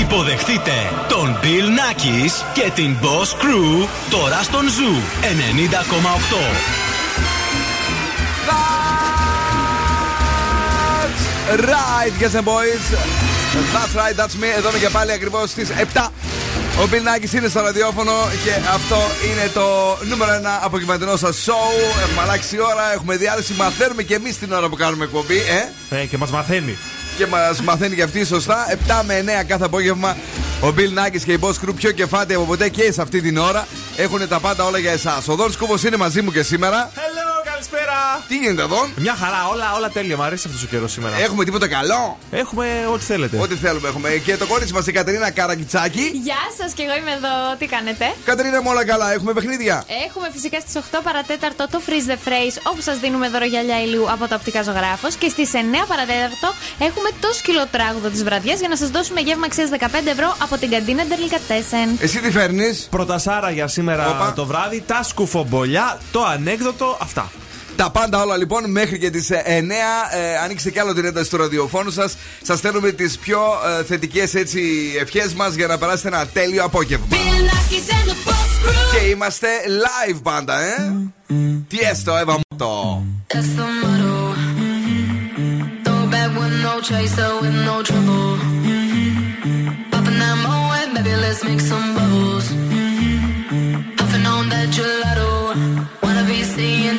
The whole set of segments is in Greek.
Υποδεχτείτε τον Bill Nakis και την Boss Crew τώρα στον Zoo 90,8. Right, yes and boys. That's right, that's me. Εδώ είμαι και πάλι ακριβώς στις 7. Ο Bill Nackis είναι στο ραδιόφωνο και αυτό είναι το νούμερο ένα απογευματινό σας show. Έχουμε αλλάξει ώρα, έχουμε διάθεση. Μαθαίνουμε και εμείς την ώρα που κάνουμε εκπομπή, ε; Ε, και μας μαθαίνει. Και μας μαθαίνει και αυτή σωστά. 7 με 9 κάθε απόγευμα. Ο Bill Nackis και η Boss Crew πιο κεφάτη από ποτέ και σε αυτή την ώρα έχουν τα πάντα όλα για εσάς. Ο Δόν Κούβο είναι μαζί μου και σήμερα. Hello, καλησπέρα. Τι γίνεται εδώ, Μια χαρά, όλα, όλα τέλεια. Μ' αρέσει αυτός ο καιρός σήμερα. Έχουμε τίποτα καλό; Έχουμε ό,τι θέλετε. Ό,τι θέλουμε έχουμε. Και το κόριτσι μας η Κατερίνα Καραγκιτσάκη. Γεια σας και εγώ είμαι εδώ. Τι κάνετε; Κατερίνα μου όλα καλά, έχουμε παιχνίδια. Έχουμε φυσικά στις 8 παρατέταρτο το Freeze the Phrase όπου σας δίνουμε δώρο γυαλιά ηλίου από το οπτικά ζωγράφος. Και στις 9 παρατέταρτο έχουμε το σκυλοτράγουδο της βραδιάς για να σας δώσουμε γεύμα αξίας 15 ευρώ από την καντίνα Ντερλικατέσεν. Εσύ τι φέρνεις; Πρωτασάρα για σήμερα Όπα. το βράδυ, τα σκουφομπολιά, το ανέκδοτο, αυτά. Τα πάντα όλα λοιπόν μέχρι και τις 9. Ε, ανοίξτε κι άλλο την ένταση του ραδιοφώνου σας. Σας στέλνουμε τις πιο ε, θετικές ευχές μας για να περάσετε ένα τέλειο απόγευμα. Και είμαστε live πάντα, ε. Τι έστω, Εύα Μότο. That's the motto. Throw back with no chaser, with no trouble. Popping that moe, baby, let's make some bubbles. Puffing on that gelato. Wanna be seeing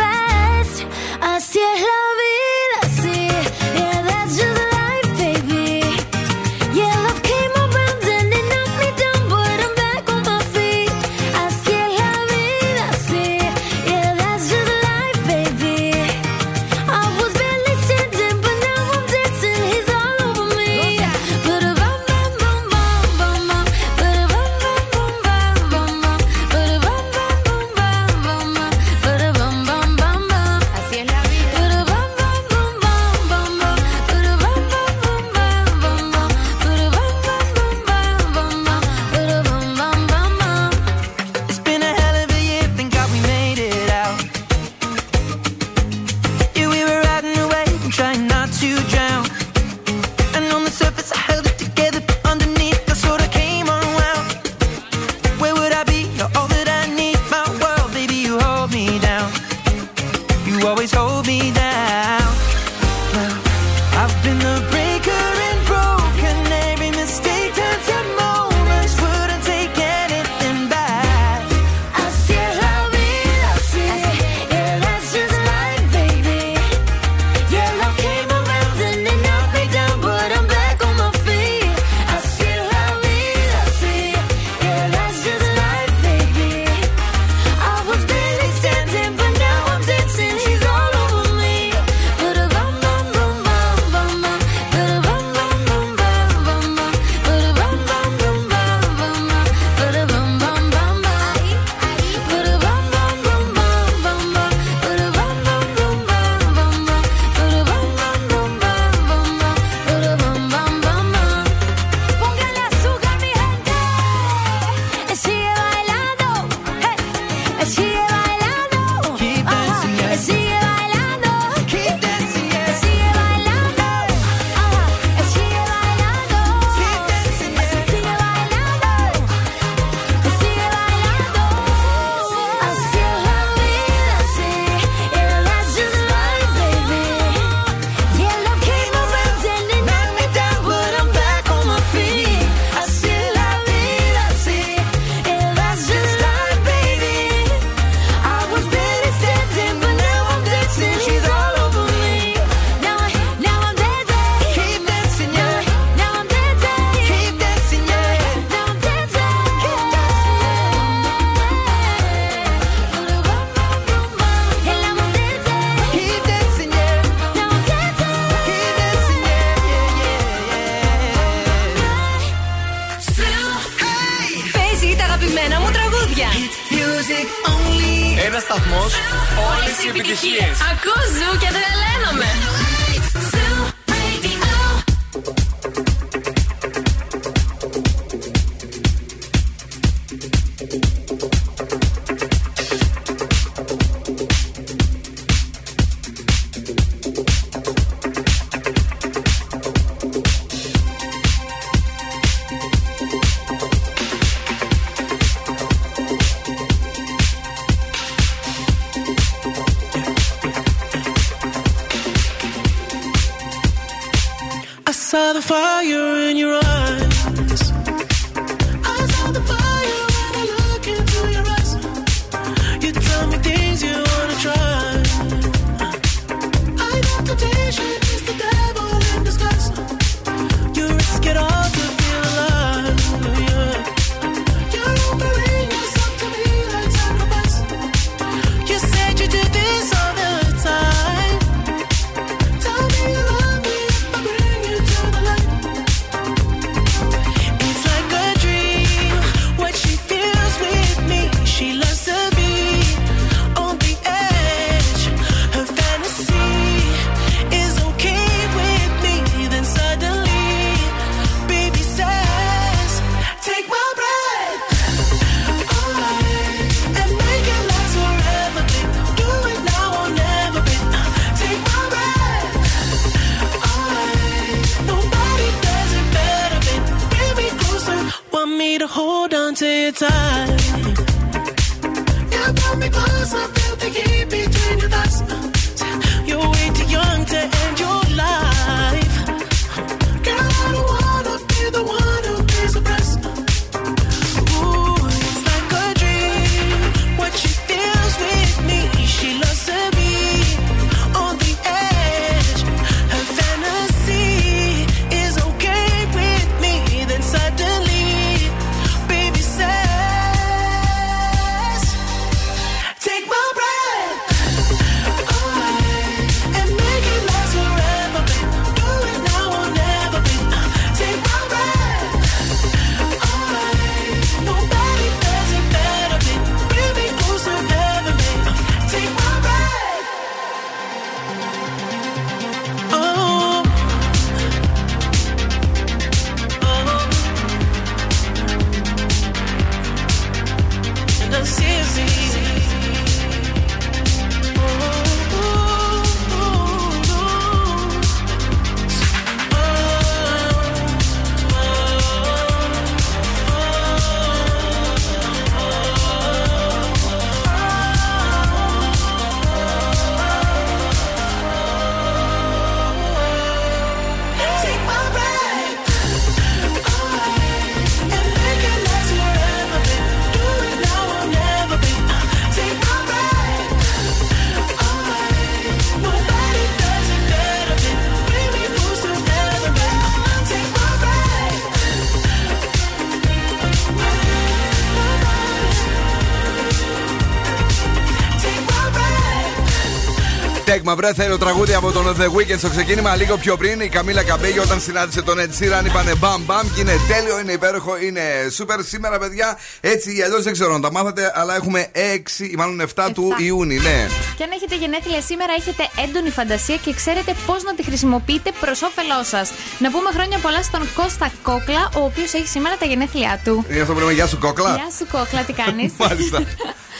Take My Breath είναι το τραγούδι από τον The Weeknd στο ξεκίνημα. Λίγο πιο πριν η Καμίλα Καμπέγιο όταν συνάντησε τον Ed Sheeran είπανε μπαμ μπαμ και είναι τέλειο, είναι υπέροχο, είναι σούπερ. Σήμερα, παιδιά, έτσι ή αλλιώς δεν ξέρω αν τα μάθατε, αλλά έχουμε 6 ή μάλλον 7, του Εφτά. Ιούνιου, ναι. Και αν έχετε γενέθλια σήμερα, έχετε έντονη φαντασία και ξέρετε πώς να τη χρησιμοποιείτε προς όφελός σας. Να πούμε χρόνια πολλά στον Κώστα Κόκλα, ο οποίος έχει σήμερα τα γενέθλιά του. Είναι αυτό που λέμε Γεια σου, κόκλα. Γεια σου, Κόκλα, τι κάνεις; Μάλιστα.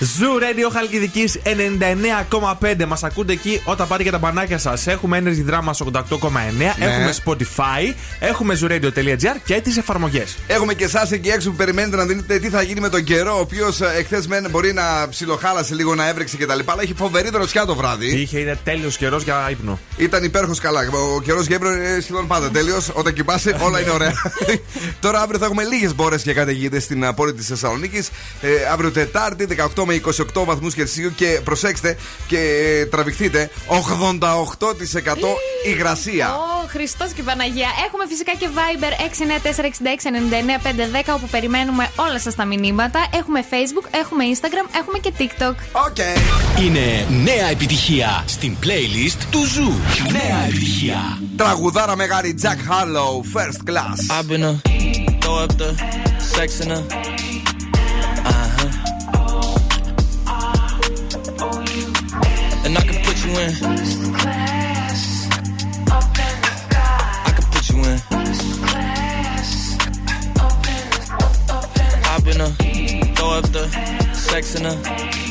Zoo Radio Χαλκιδικής 99,5. Μας ακούτε εκεί όταν πάρετε και τα μπανάκια σας. Έχουμε Energy Drama 88,9. Ναι. Έχουμε Spotify. Έχουμε zooradio.gr και τις εφαρμογές. Έχουμε και εσάς εκεί έξω που περιμένετε να δείτε τι θα γίνει με τον καιρό, ο οποίος εχθές μεν μπορεί να ψιλοχάλασε λίγο, να έβρεξε κτλ. Αλλά έχει φοβερή δροσιά το βράδυ. Είχε, είναι τέλειος καιρός για ύπνο. Ήταν υπέροχος καλά. Ο καιρός για ύπνο είναι σχεδόν πάντα τέλειος. Όταν κοιμάσαι, όλα είναι ωραία. Τώρα αύριο θα έχουμε λίγες μπόρες και καταιγίδες στην ε, πόλη της Θεσσαλονίκης. Ε, αύριο Τετάρτη, 18 με 28 βαθμούς Κελσίου. Και προσέξτε και ε, τραβηχτείτε, 88% υγρασία. Ω, Χριστός και Παναγία. Έχουμε φυσικά και Viber 694-6699-510 όπου περιμένουμε όλα σας τα μηνύματα. Έχουμε Facebook, έχουμε Instagram, έχουμε και TikTok. OK. Είναι νέα επιτυχία στην playlist του Zoo. Νέα επιτυχία. Τραγουδάρα μεγάλη Jack Harlow, first class. I've been a throw up the sex in a in. Class, up in the sky. I can put you in. Class, up in the, up in. I been a, throw up the, sex in a.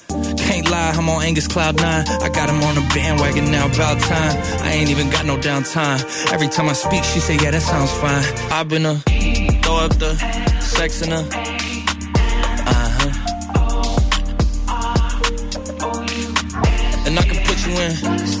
Can't lie, I'm on Angus Cloud 9. I got him on a bandwagon now, about time. I ain't even got no downtime. Every time I speak, she say, yeah, that sounds fine. I've been a throw up the sex in a uh huh. And I can put you in.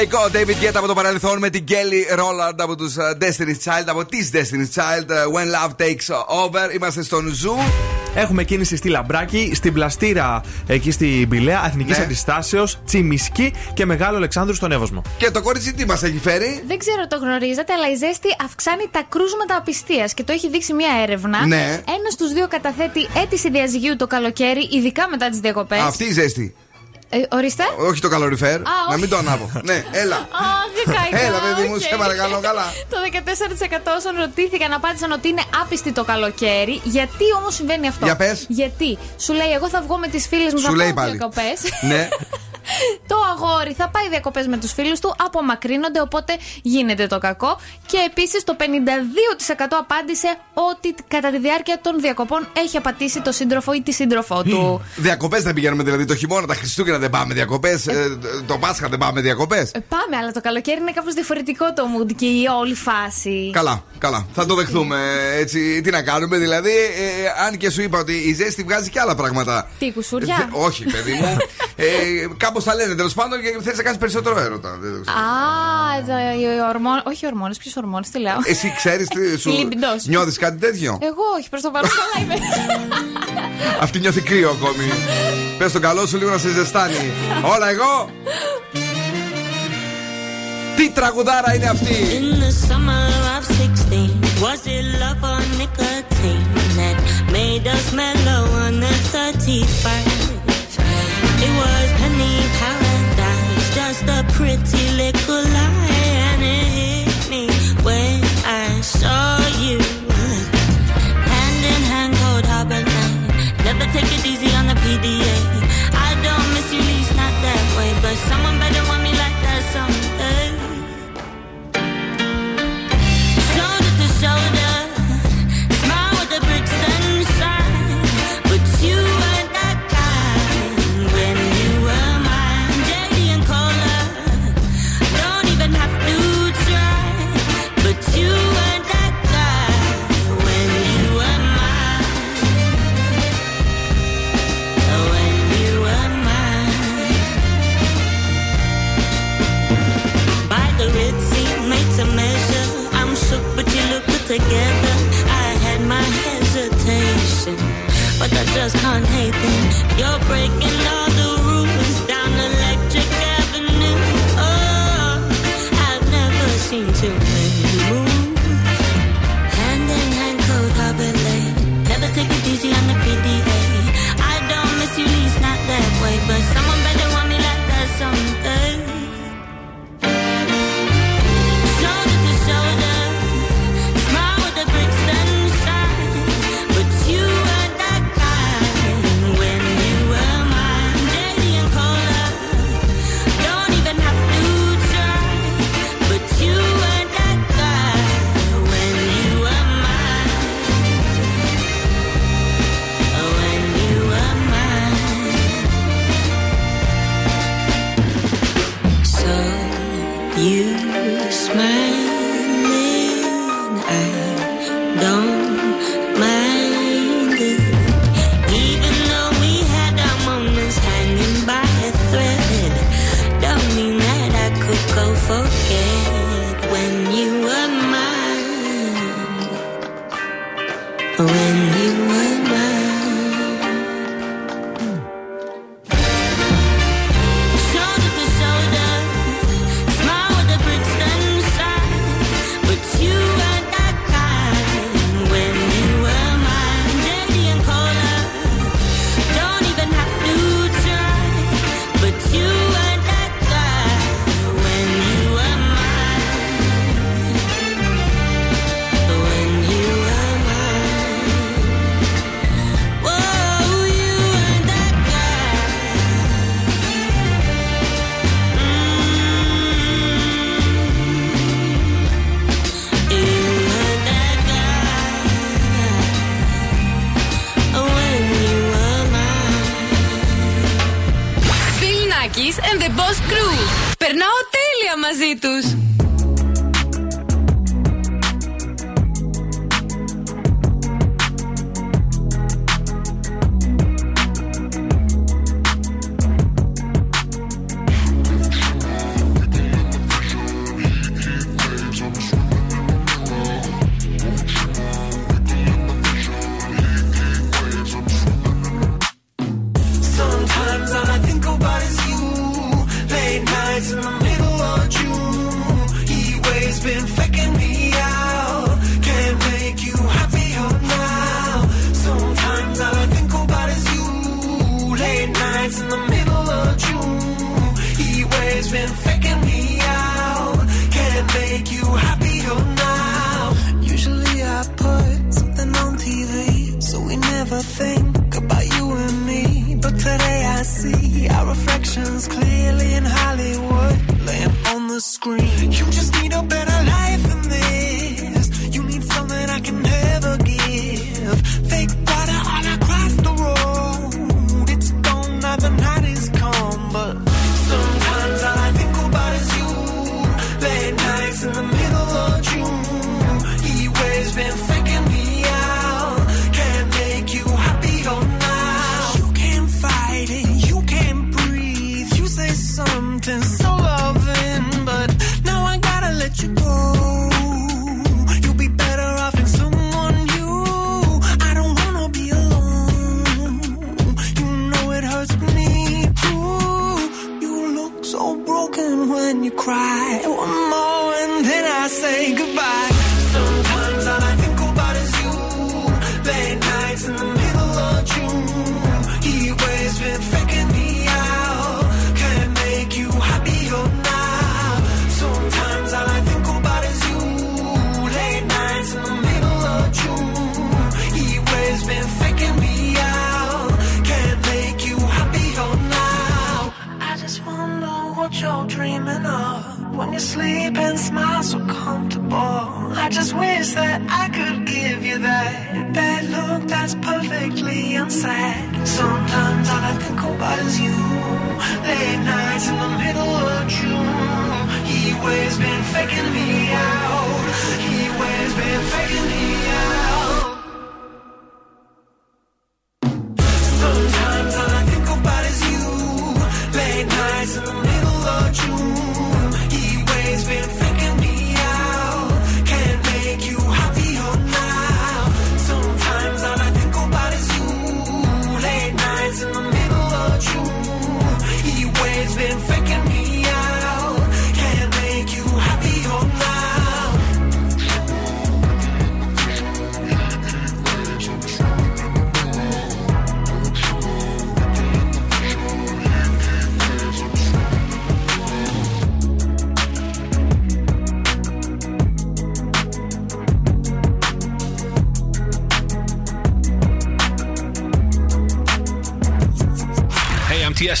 Θεϊκό David Guetta από το παρελθόν με την Kelly Rowland από τους Destiny's Child, από τις Destiny's Child. ε, When Love Takes Over. Είμαστε στον Zoo. Έχουμε κίνηση στη Λαμπράκη, στην Πλαστήρα εκεί στην Πηλαία, Αθηνική Ναι. Αντιστάσεως, Τσιμισκή και Μεγάλου Αλεξάνδρου στον Εύωσμο. Και το κορίτσι τι μας έχει φέρει; Δεν ξέρω το γνωρίζετε, αλλά η ζέστη αυξάνει τα κρούσματα απιστίας και το έχει δείξει μια έρευνα. Ναι. Ένας στους δύο καταθέτει αίτηση διαζυγίου το καλοκαίρι, ειδικά μετά τις διακοπές. Αυτή η ζέστη. Ε, ορίστε. Όχι το καλοριφέρ. να όχι. μην το ανάβω. ναι, έλα. Α, δεν κάηκα, Έλα, παιδί μου, οκ. σε παρακαλώ, καλά. Το 14% όσων ρωτήθηκαν απάντησαν ότι είναι άπιστοι το καλοκαίρι. Γιατί όμως συμβαίνει αυτό; Για πες. Γιατί; Σου λέει, Εγώ θα βγω με τις φίλες μου, Σου θα λέει πάω πάλι. διακοπές. ναι. το αγόρι θα πάει διακοπές με τους φίλους του, απομακρύνονται, οπότε γίνεται το κακό. Και επίσης το 52% απάντησε ότι κατά τη διάρκεια των διακοπών έχει απατήσει το σύντροφο ή τη σύντροφό του. Διακοπές δεν πηγαίνουμε δηλαδή το χειμώνα, τα Χριστούγεννα δεν πάμε διακοπές. το Πάσχα δεν πάμε διακοπές. Ε, πάμε, αλλά το καλοκαίρι είναι κάπως διαφορετικό το mood και η όλη φάση. Καλά, καλά. Θα το δεχθούμε έτσι. Τι να κάνουμε, δηλαδή, ε, αν και σου είπα ότι η ζέστη βγάζει και άλλα πράγματα. Τι, κουσούρια; Ε, δε- όχι, παιδί μου. ε, Κάπω τα λένε τέλος πάντων και θέλεις να κάνεις περισσότερο έρωτα. Δεν το ξέρω. Α, εδώ οι ορμόνες. Όχι ορμόνες, ποιες ορμόνες, τι λέω. Εσύ ξέρεις τι σου. Η λιμπιντός. Νιώθεις κάτι τέτοιο; Εγώ όχι, προς το παρόν καλά είμαι. Αυτή νιώθει κρύο ακόμη. Πες τον καλό σου λίγο να σε ζεστάνει. Όλα εγώ. Τι τραγουδάρα είναι αυτή; In the summer of 16, was it love or nicotine that made us mellow on the 31st? A pretty little lie, and it hit me when I saw you. Hand in hand, cold harbor. Never take it easy on the PDA. Just can't hate them. You're breaking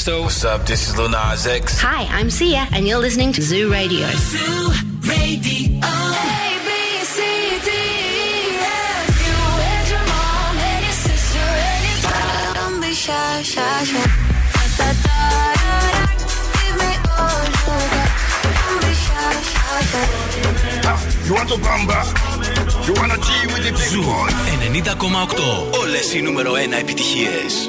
Tiesto. What's up? This is Lil Nas X. Hi, I'm Sia, and you're listening to Zoo Radio. Zoo Radio. Shy, shy, shy. Da, da, da, da, give me all. Don't be shy, shy, shy. You want to bamba? You want to G with the zoo? 90,8. Όλες οι νούμερο 1 επιτυχίες.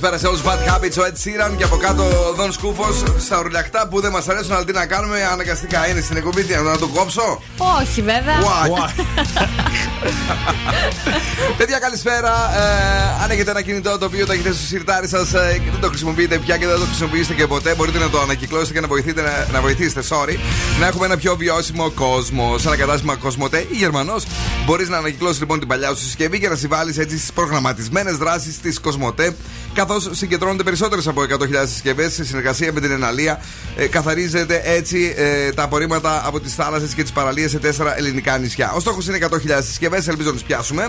Καλησπέρα σε όλους. Bad Habits, ο Ed Sheeran και από κάτω ο Δον Σκούφος στα ουρλιαχτά που δεν μας αρέσουν, αλλά τι να κάνουμε, αναγκαστικά είναι στην εκπομπή. Τι, να το κόψω; Όχι, βέβαια. Why? Παιδιά, καλησπέρα. Ε, αν έχετε ένα κινητό το οποίο το έχετε στο σιρτάρι σας και δεν το χρησιμοποιείτε πια και δεν το χρησιμοποιήσετε και ποτέ, μπορείτε να το ανακυκλώσετε και να βοηθήσετε, να, να βοηθήσετε sorry, να έχουμε ένα πιο βιώσιμο κόσμο. Σε ένα κατάστημα Κοσμοτέ ή Γερμανός, μπορείς να ανακυκλώσεις λοιπόν την παλιά σου συσκευή και να συμβάλλεις έτσι στις προγραμματισμένες δράσεις της Κοσμοτέ. Καθώς συγκεντρώνονται περισσότερες από 100.000 συσκευές σε συνεργασία με την Εναλία, ε, καθαρίζεται έτσι ε, τα απορρίμματα από τις θάλασσες και τις παραλίες σε τέσσερα ελληνικά νησιά. Ο στόχος είναι 100.000 συσκευές, ελπίζω να τις πιάσουμε.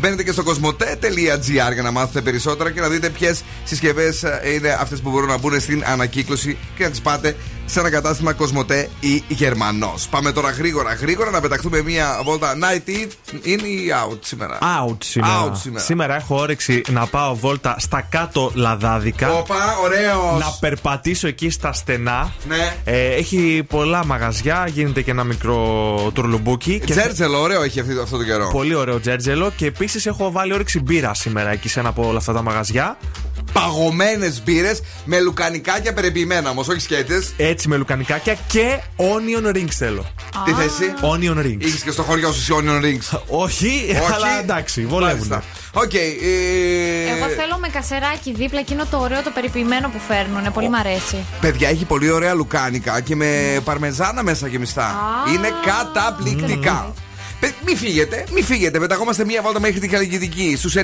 Μπαίνετε και στο κοσμοτέ.gr για να μάθετε περισσότερα και να δείτε ποιες συσκευές είναι αυτές που μπορούν να μπουν στην ανακύκλωση και να τις πάτε σε ένα κατάστημα Κοσμοτέ ή Γερμανός. Πάμε τώρα γρήγορα, γρήγορα να πεταχτούμε μία βόλτα night in, in ή out σήμερα; Out σήμερα. Out σήμερα. έχω όρεξη να πάω βόλτα στα κάτω λαδάδικα. Όπα, ωραίος. Να περπατήσω εκεί στα στενά. Ναι. Ε, έχει πολλά μαγαζιά, γίνεται και ένα μικρό τουρλουμπούκι. Και Τζέρτζελο, ωραίο έχει αυτή, αυτό το καιρό. Πολύ ωραίο τζέρτζελο. Και επίσης έχω βάλει όρεξη μπύρα σήμερα εκεί σε ένα από όλα αυτά τα μαγαζιά. Παγωμένες μπύρες με λουκανικάκια περιποιημένα όμως, όχι σκέτες. Έτσι με λουκανικάκια και onion rings θέλω. Τι θες; Onion rings. Είχες και στο χωριό σου οι onion rings; Όχι, αλλά εντάξει, βολεύουν. Μάλιστα. Οκ. ε, Εγώ θέλω με κασεράκι δίπλα εκείνο το ωραίο το περιποιημένο που φέρνουν. Πολύ μ' αρέσει. Παιδιά, έχει πολύ ωραία λουκάνικα και με παρμεζάνα μέσα γεμιστά. Είναι καταπληκτικά. Παι- Μη φύγετε, μη φύγετε. Πεταγόμαστε μία βόλτα μέχρι την Χαλκιδική. Στους 99,5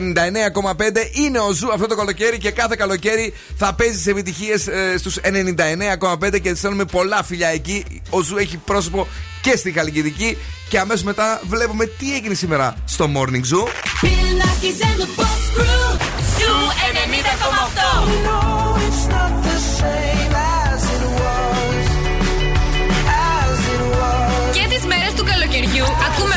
είναι ο Zoo αυτό το καλοκαίρι και κάθε καλοκαίρι θα παίζει επιτυχίες ε, στους 99,5 και στέλνουμε πολλά φιλιά εκεί. Ο Zoo έχει πρόσωπο και στη Χαλκιδική. Και αμέσως μετά βλέπουμε τι έγινε σήμερα στο Morning Zoo. Και τις μέρες του καλοκαιριού ακούμε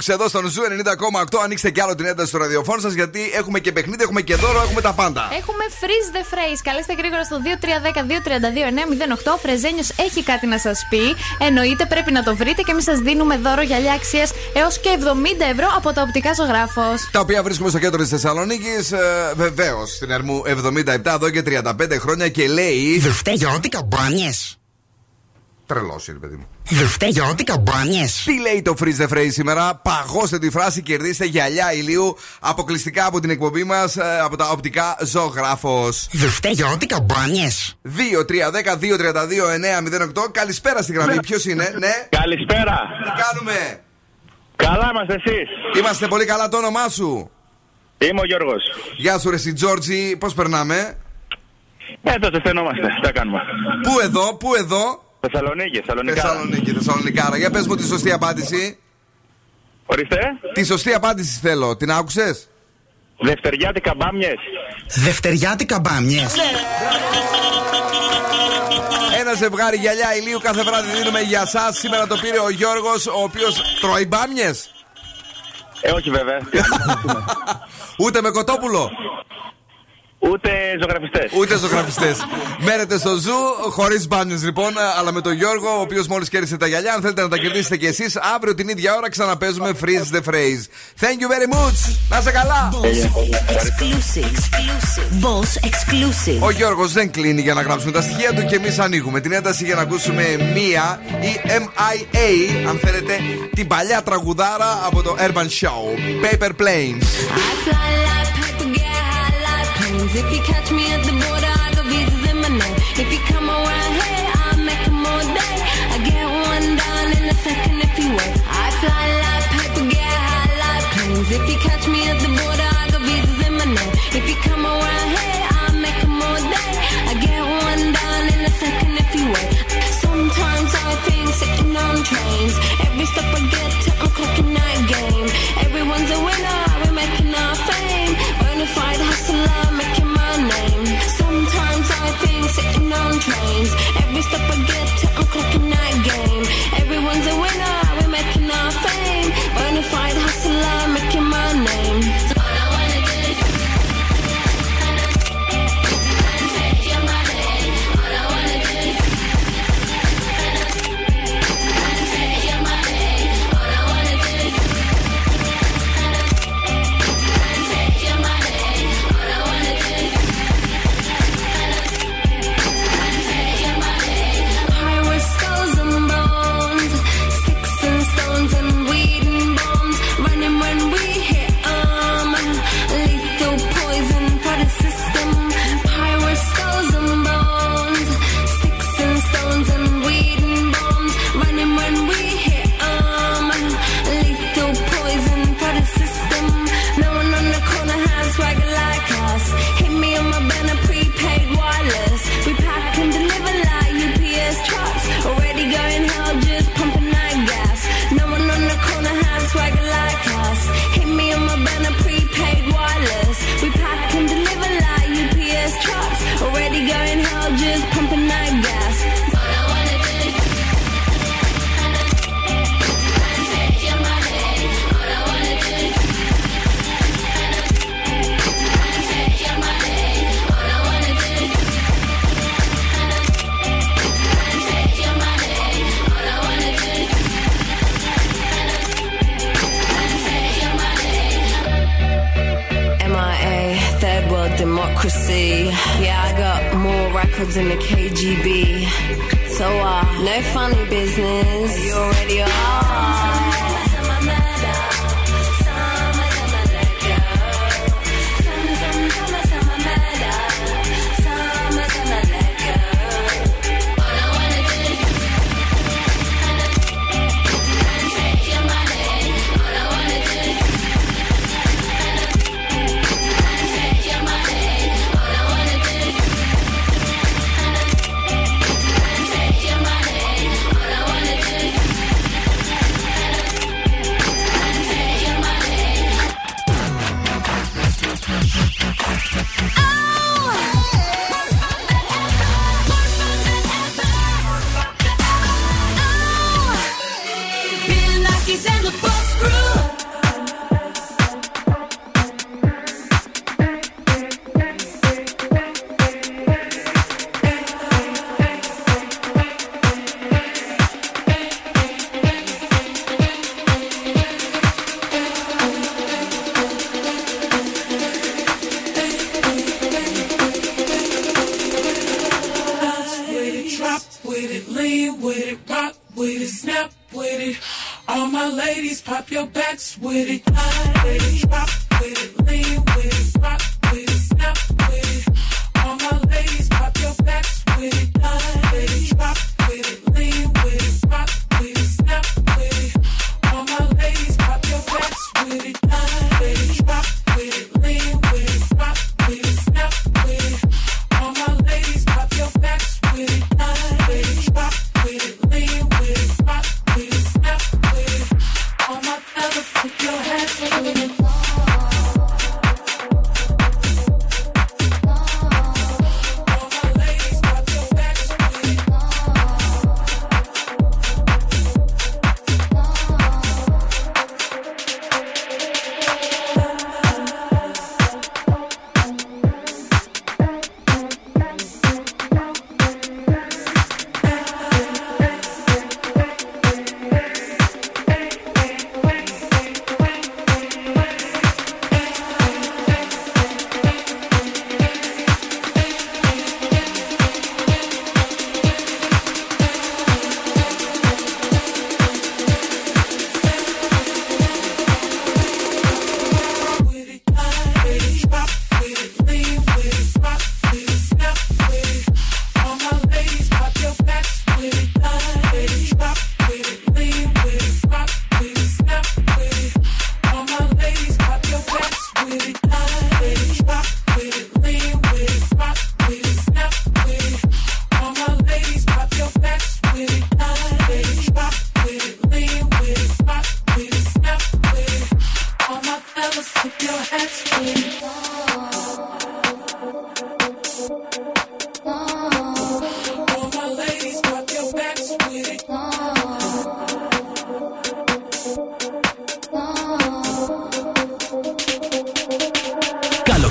Deluxe εδώ στον Zoo 90,8. Ανοίξτε κι άλλο την ένταση στο ραδιοφώνου σας γιατί έχουμε και παιχνίδι, έχουμε και δώρο, έχουμε τα πάντα. Έχουμε freeze the phrase. Καλέστε γρήγορα στο 2310-232-908. Ο Φρεζένιος έχει κάτι να σας πει. Εννοείται πρέπει να το βρείτε και εμείς σας δίνουμε δώρο γυαλιά αξία έως και 70 ευρώ από τα οπτικά ζωγράφος. Τα οποία βρίσκουμε στο κέντρο της Θεσσαλονίκης. Ε, Βεβαίως στην Ερμού 77 εδώ και 35 χρόνια και λέει. Δε φταίγια ό,τι καμπάνιε παγώσει, ρε παιδί μου. Καμπάνιες. Τι λέει το Freeze the Phrase σήμερα; Παγώστε τη φράση, κερδίστε γυαλιά ηλίου αποκλειστικά από την εκπομπή μας ε, από τα οπτικά ζωγράφος. Δευτεριώτη καμπάνιες. 2-3-10-2-32-9-08. Καλησπέρα στην γραμμή. Ναι. Ποιος είναι, ναι. Καλησπέρα. Τι κάνουμε; Καλά είμαστε εσείς. Είμαστε πολύ καλά, το όνομά σου; Είμαι ο Γιώργος. Γεια σου, Ρεσί Τζόρτζι, πώς περνάμε; Εδώ το τα κάνουμε. Πού εδώ, πού εδώ; Θεσσαλονίκη, Θεσσαλονικά. Θεσσαλονίκη, Θεσσαλονικάρα. Για πες μου τη σωστή απάντηση. Ορίστε. Τη σωστή απάντηση θέλω. Την άκουσες; Δευτεριάτικα μπάμιες. Δευτεριάτικα μπάμιες. Ένα ζευγάρι γυαλιά ηλίου κάθε βράδυ δίνουμε για εσά. Σήμερα το πήρε ο Γιώργος, ο οποίος τρώει μπάμιες. Ε, όχι βέβαια. Ούτε με κοτόπουλο. Ούτε ζωγραφιστές. Ούτε ζωγραφιστές. Μένετε στο ζου, χωρίς μπάνιε λοιπόν, αλλά με τον Γιώργο, ο οποίος μόλις κέρδισε τα γυαλιά. Αν θέλετε να τα κερδίσετε κι εσείς, αύριο την ίδια ώρα ξαναπέζουμε Freeze the Phrase. Thank you very much. Να είστε καλά. Exclusive. Boss exclusive. Ο Γιώργος δεν κλείνει για να γράψουμε τα στοιχεία του και εμείς ανοίγουμε την ένταση για να ακούσουμε μία ή MIA, αν θέλετε, την παλιά τραγουδάρα από το Urban Show. Paper Planes. I fly like paper, get high planes. If you catch me at the border, I got visas in my name. If you come around here, I'll make 'em all day. I get one down in a second if you wait. I fly like paper, get high like planes. If you catch me at the border, I got visas in my name. If you come around here, I'll make 'em all day. I get one down in a second if you wait. Sometimes I think sitting on trains. Every step I get to, records than the KGB. So, uh, no funny business. You already are.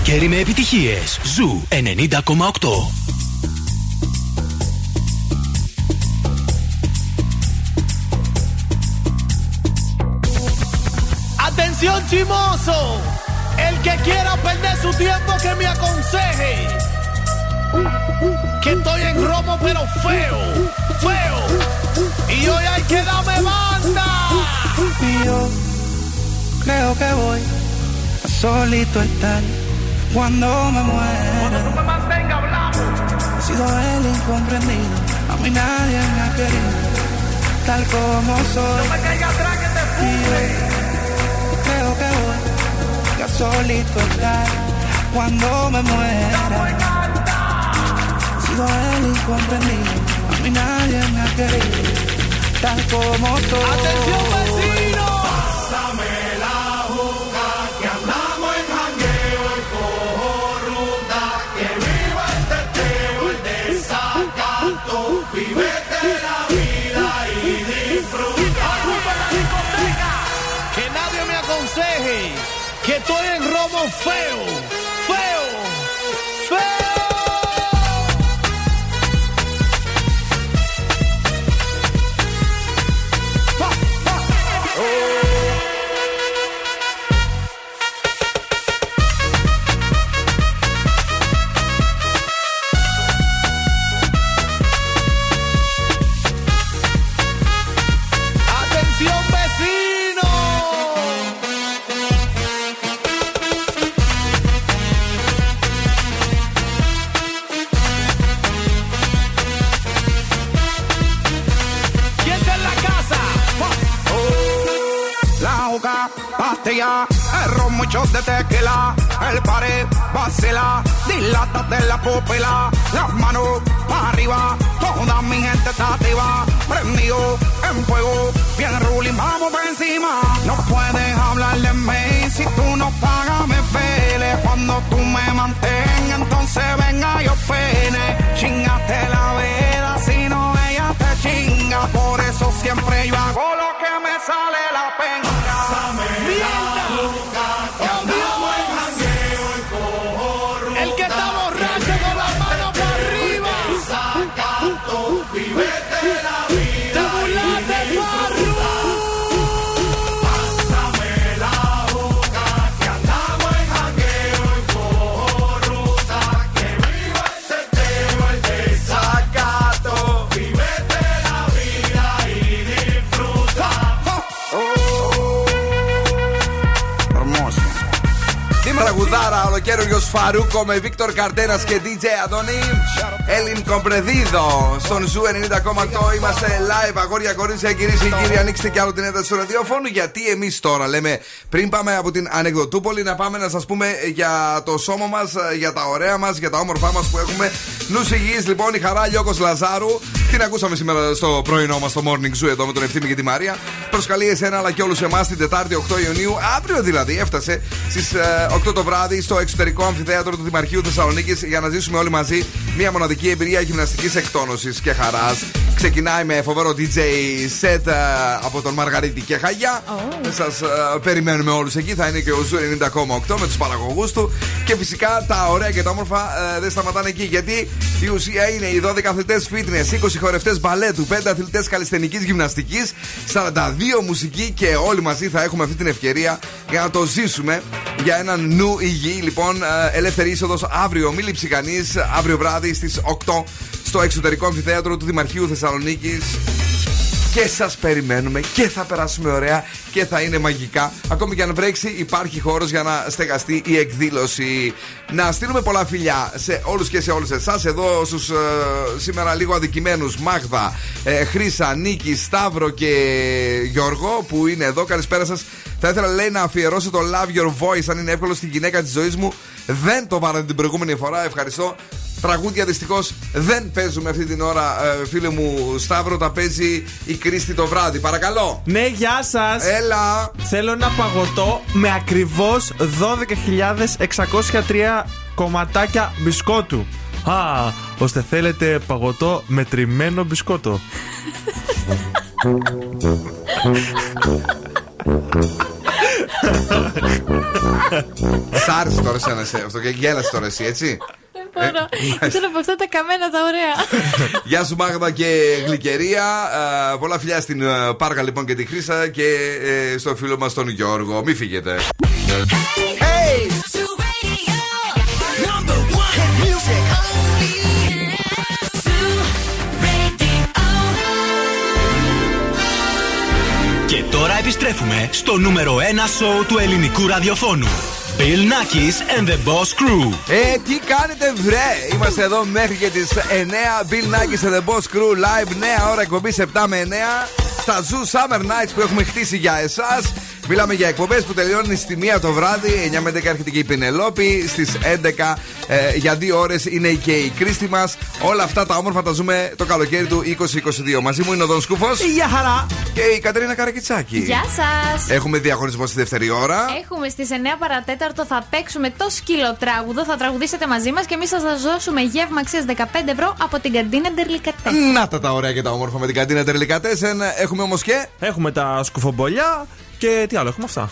Καλοκαίρι με επιτυχίες. Ζου 90,8. Atención chimoso, el que quiera perder su tiempo que me aconseje. Que estoy en romo pero feo, feo. Y hoy hay que darme banda. Y yo creo que voy a solito estar cuando me muera. He sido el incomprendido, a mí nadie me ha querido, tal como soy. Y yo creo que voy a solito estar cuando me muera. He sido el incomprendido, a mí nadie me ha querido, tal como soy. Atención vecino. Que estoy en feo, feo, muchos de tequila, el pared, vacila, dilata de la pupila, las manos para arriba, toda mi gente está activa, prendido en fuego, bien ruling, vamos por encima. No puedes hablar de mí si tú no pagas me pele, cuando tú me mantengas, entonces venga yo pene, chingate la vela, si no ella te chinga, por eso siempre yo hago lo que me sale la pena. Farruko, Víctor Cárdenas και DJ Adoni. El Incomprendido στον Zoo 90,8. Είμαστε live, αγόρια, κορίτσια, κυρίες και κύριοι. Ανοίξτε κι άλλο την ένταση του ραδιόφωνου. Γιατί εμείς τώρα λέμε, πριν πάμε από την Ανεκδοτούπολη, να πάμε να σας πούμε για το σώμα μας, για τα ωραία μας, για τα όμορφά μας που έχουμε. Νους υγιής, λοιπόν, η χαρά Λιώκο Λαζάρου. Την ακούσαμε σήμερα στο πρωινό μας στο Morning Zoo εδώ με τον Ευθύμη και τη Μαρία. Προσκαλεί εσένα αλλά και όλους εμάς την Τετάρτη 8 Ιουνίου. Αύριο δηλαδή έφτασε στις 8 το βράδυ στο εξωτερικό αμφιθέατρο του Δημαρχείου Θεσσαλονίκης για να ζήσουμε όλοι μαζί μια μοναδική εμπειρία γυμναστικής εκτόνωσης και χαράς. Ξεκινάει με φοβερό DJ set ε, από τον Μαργαρίτη και Χαγιά. Σας περιμένουμε όλους εκεί. Θα είναι και ο Zoo 90,8 με τους παραγωγούς του. Και φυσικά τα ωραία και τα όμορφα ε, δεν σταματάνε εκεί. Γιατί η ουσία είναι οι 12 αθλητές fitness, 20 χορευτές μπαλέτου, 5 αθλητές καλλισθενικής γυμναστικής, 42 μουσική και όλοι μαζί θα έχουμε αυτή την ευκαιρία για να το ζήσουμε για έναν νου υγιή. Λοιπόν, ε, ελεύθερη είσοδος αύριο, μη λείψει κανείς, αύριο βράδυ στις 8 στο εξωτερικό αμφιθέατρο του Δημαρχείου Θεσσαλονίκης. Και σας περιμένουμε και θα περάσουμε ωραία και θα είναι μαγικά. Ακόμη και αν βρέξει, υπάρχει χώρος για να στεγαστεί η εκδήλωση. Να στείλουμε πολλά φιλιά σε όλους και σε όλες εσάς. Εδώ στους σήμερα λίγο αδικημένους Μάγδα, ε, Χρήσα, Νίκη, Σταύρο και Γιώργο που είναι εδώ. Καλησπέρα σας. Θα ήθελα λέει να αφιερώσω το Love Your Voice αν είναι εύκολο στην γυναίκα της ζωής μου. Δεν το βάλατε την προηγούμενη φορά. Ευχαριστώ. Τραγούδια δυστυχώς δεν παίζουμε αυτή την ώρα, ε, φίλε μου Σταύρο. Τα παίζει η Κρίστη το βράδυ. Παρακαλώ. Ναι, γεια σας. Έλα. Θέλω ένα παγωτό με ακριβώς 12.603 κομματάκια μπισκότου. Α, ώστε θέλετε παγωτό με τριμμένο μπισκότο. Σ' άρεσε τώρα εσένα σε αυτό και γέλασε τώρα εσύ, έτσι. Δεν μπορώ. Ήθελα από αυτά τα καμένα τα ωραία. Γεια σου Μάγδα και Γλυκερία. Ε, πολλά φιλιά στην ε, Πάργα λοιπόν και τη Χρύσα και ε, στο φίλο μας τον Γιώργο. Μη φύγετε. Hey! Number Και τώρα επιστρέφουμε στο νούμερο 1 σοου του ελληνικού ραδιοφώνου. Bill Nackis and the Boss Crew. Ε, τι κάνετε βρε! Είμαστε εδώ μέχρι και τις 9. Bill Nackis and the Boss Crew live. Νέα ώρα εκπομπή 7 με 9. Στα Zoo Summer Nights που έχουμε χτίσει για εσάς. Μιλάμε για εκπομπές που τελειώνουν στη 1 το βράδυ. 9 με 10 έρχεται και η Πινελόπη. Στις 11 ε, για 2 ώρες είναι και η Κρίστη μας. Όλα αυτά τα όμορφα τα ζούμε το καλοκαίρι του 2022. Μαζί μου είναι ο Δον Σκούφος. Γεια χαρά! Και η Κατρίνα Καρακιτσάκη. Γεια σας! Έχουμε διαγωνισμό στη δεύτερη ώρα. Έχουμε στις 9 παρατέταρτο θα παίξουμε το σκύλο τράγουδο. Θα τραγουδήσετε μαζί μας και εμείς θα σα δώσουμε γεύμα αξίας 15 ευρώ από την καντίνα Ντερλικατέ. Να τα τα ωραία και τα όμορφα με την καντίνα Τερλικατέσεν. Έχουμε όμως και. Έχουμε τα σκουφομπολιά και τι άλλο έχουμε αυτά.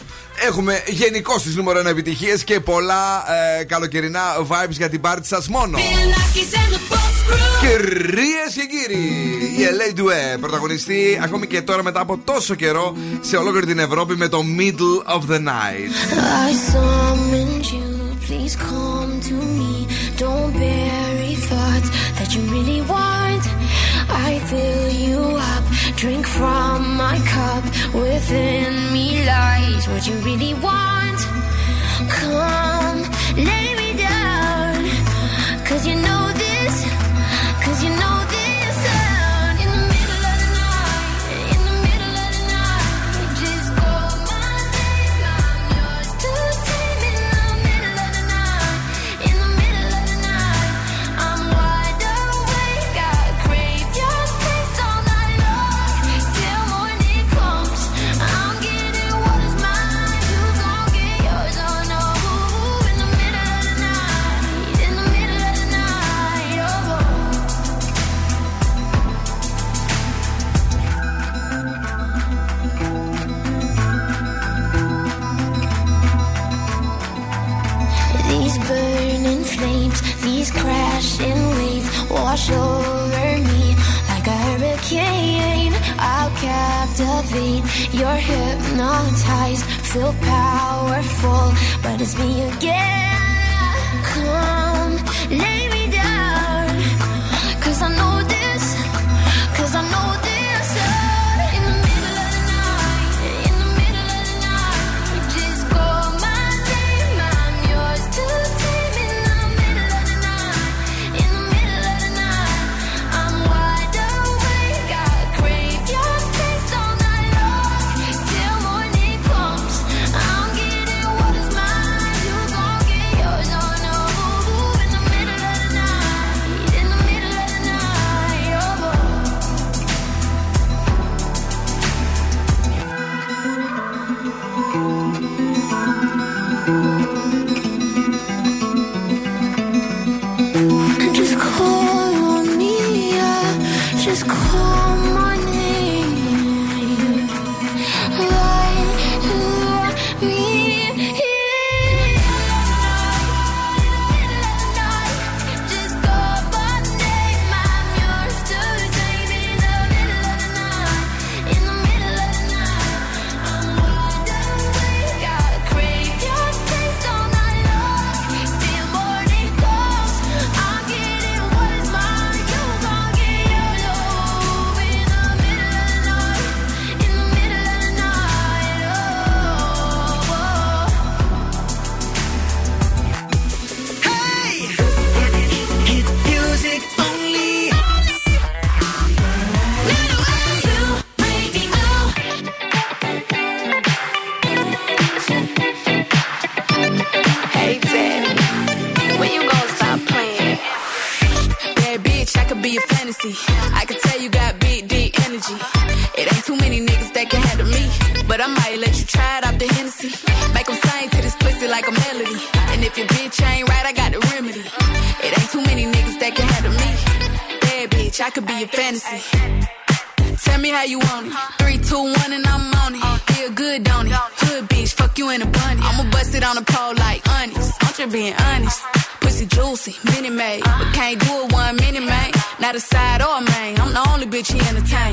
Έχουμε γενικώ τις νούμερο 1 επιτυχίες και πολλά ε, καλοκαιρινά vibes για την πάρτι σας μόνο. Κυρίες και κύριοι, η LA Due πρωταγωνιστεί ακόμη και τώρα μετά από τόσο καιρό σε ολόκληρη την Ευρώπη με το Middle of the Night. I summoned you, please come to me. Don't bury thoughts that you really want. I fill you up, drink from my cup. Within me lies what you really want. Come,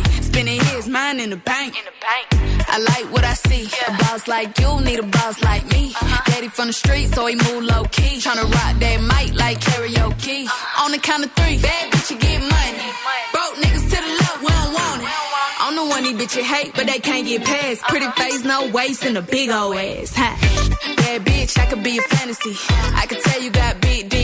he. Spending his mind in the bank. I like what I see. A boss like you need a boss like me. Uh-huh. Daddy from the street, so he move low key. Tryna rock that mic like karaoke. Uh-huh. On the count of three, bad bitch, you get money. Broke niggas to the left, we don't want it. I'm the one these bitches hate, but they can't get past. Uh-huh. Pretty face, no waist, and a big old ass. Huh? Bad bitch, I could be a fantasy. I could tell you got big, deep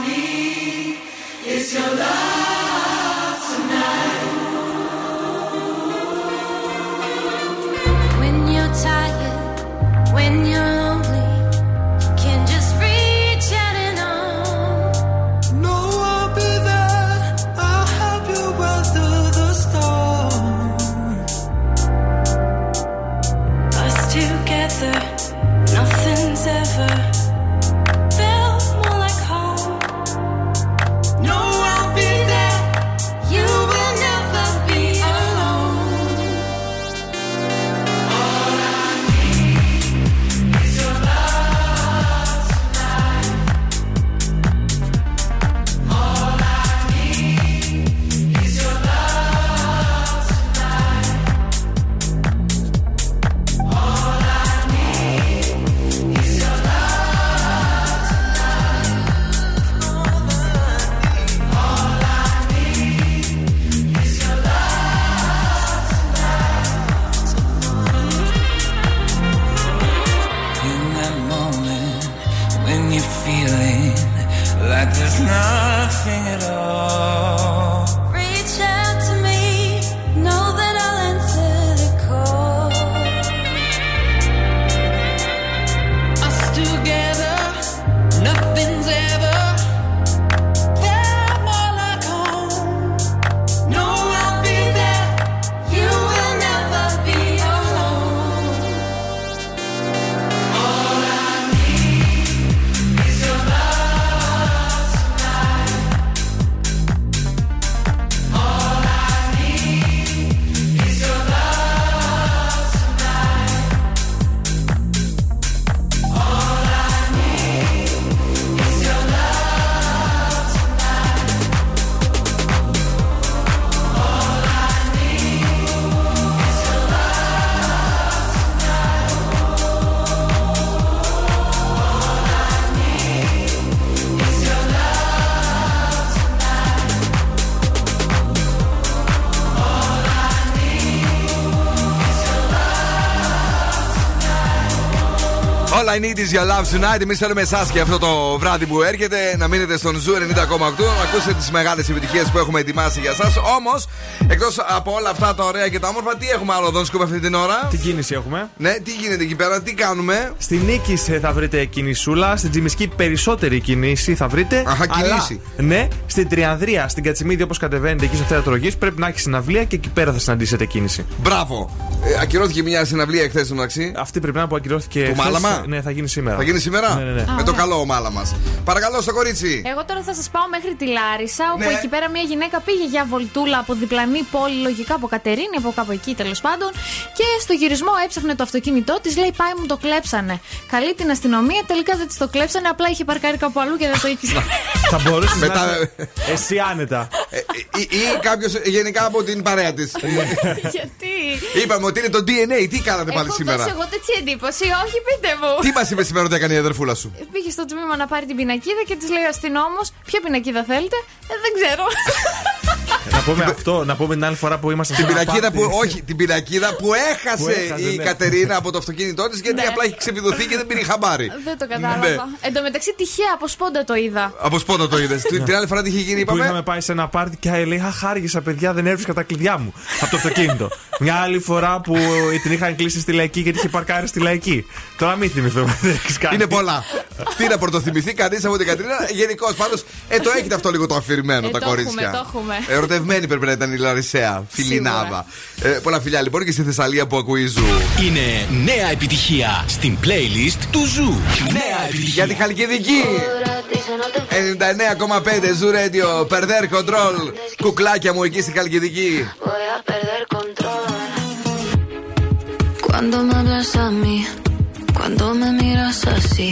I need is your love tonight. Εμείς θέλουμε εσάς και αυτό το βράδυ που έρχεται να μείνετε στον Zoo 90,8 να ακούσετε τις μεγάλες επιτυχίες που έχουμε ετοιμάσει για εσάς. Όμως, εκτός από όλα αυτά τα ωραία και τα όμορφα, τι έχουμε άλλο εδώ σκούπα αυτή την ώρα; Τι κίνηση έχουμε; Ναι, τι γίνεται εκεί πέρα, τι κάνουμε; Στη Νίκη θα βρείτε κινησούλα. Στην Τσιμισκή περισσότερη κίνηση θα βρείτε. Αχα, Αλλά, κινήσει. ναι, στην Τριανδρία, στην Κατσιμίδη όπως κατεβαίνετε εκεί στο θέατρο Γης πρέπει να έχεις συναυλία και εκεί πέρα θα συναντήσετε κίνηση. Μπράβο. Ε, ακυρώθηκε μια συναυλία εχθές στο μεταξύ. Αυτή πρέπει να που ακυρώθηκε. Το χθες. Μάλαμα; Ναι, θα γίνει σήμερα. Θα γίνει σήμερα; Ναι, ναι, ναι. Με το καλό ο μάλα μα. Παρακαλώ στο κορίτσι. Εγώ τώρα θα σας πάω μέχρι τη Λάρισα, όπου Ναι. εκεί πέρα μια γυναίκα πήγε για βολτούλα από διπλανή πόλη, λογικά από Κατερίνη, από κάπου εκεί τέλος πάντων. Και στο γυρισμό έψαχνε το αυτοκίνητό της, λέει πάει μου το κλέψανε. Καλεί την αστυνομία, τελικά δεν της το κλέψανε, απλά είχε παρκάρει κάπου αλλού και δεν το είχε. Θα μπορούσε Μετά- να. Εσύ άνετα. Ε, ή ή κάποιος γενικά από την παρέα της. Γιατί; Είπαμε ότι είναι το DNA. Τι κάνατε πάλι Έχω σήμερα; δώσει εγώ τέτοια εντύπωση, όχι πείτε μου. Τι μας είπε σήμερα ότι έκανε η αδερφούλα σου; Πήγε στο τμήμα να πάρει την πινακίδα και της λέει ο αστυνόμος, Ποια πινακίδα θέλετε, ε, δεν ξέρω. να πούμε αυτό, να πούμε την άλλη φορά που ήμασταν Την σε ένα πινακίδα πάρτι. που, όχι, την πινακίδα που έχασε, Που έχασε, η ναι. Κατερίνα από το αυτοκίνητό της γιατί Ναι. απλά έχει ξεπηδωθεί και δεν πήρε χαμπάρι. δεν το κατάλαβα. Ναι. Εν τω μεταξύ, τυχαία από σπόντα το είδα. Από σπόντα το είδες. Την άλλη φορά τι είχε γίνει, Που είπαμε; είχαμε πάει σε ένα πάρτι και λέει Αχ, άργησα παιδιά, δεν έβρισκα τα κλειδιά μου από το αυτοκίνητο. Μια άλλη φορά που την είχαν κλείσει στη λαϊκή γιατί είχε παρκάρει στη λαϊκή. Τώρα μην θυμηθούμε, δεν έχεις κάνει. Είναι πολλά. Τι να πρωτοθυμηθεί κανείς από την Κατερίνα. Γενικώς πάντως, ε, το έχετε αυτό λίγο το αφηρημένο Ε, τα το κορίτσια. έχουμε, το έχουμε. Ερωτευμένη πρέπει να ήταν η Λαρισαία. Φιλενάδα. Ε, πολλά φιλιά λοιπόν και στη Θεσσαλία που ακούει Zoo. Είναι νέα επιτυχία στην playlist του Zoo. Νέα επιτυχία. Για τη Χαλκιδική. 99,5 Zoo Radio. Perder control. Κουκλάκια μου εκεί στη Χαλκιδική. Voy a perder control. Cuando me hablas a mí, cuando me miras así,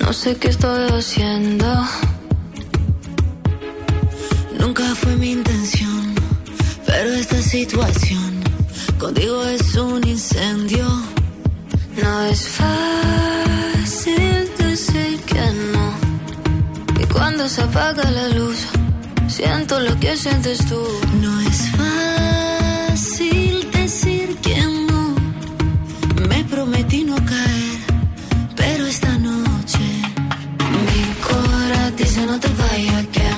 no sé qué estoy haciendo. Nunca fue mi intención, pero esta situación contigo es un incendio. No es fácil decir que no. Y cuando se apaga la luz, siento lo que sientes tú. No es fácil decir que no. Me prometí no caer, pero esta noche mi cora dice no te vayas. Quemo,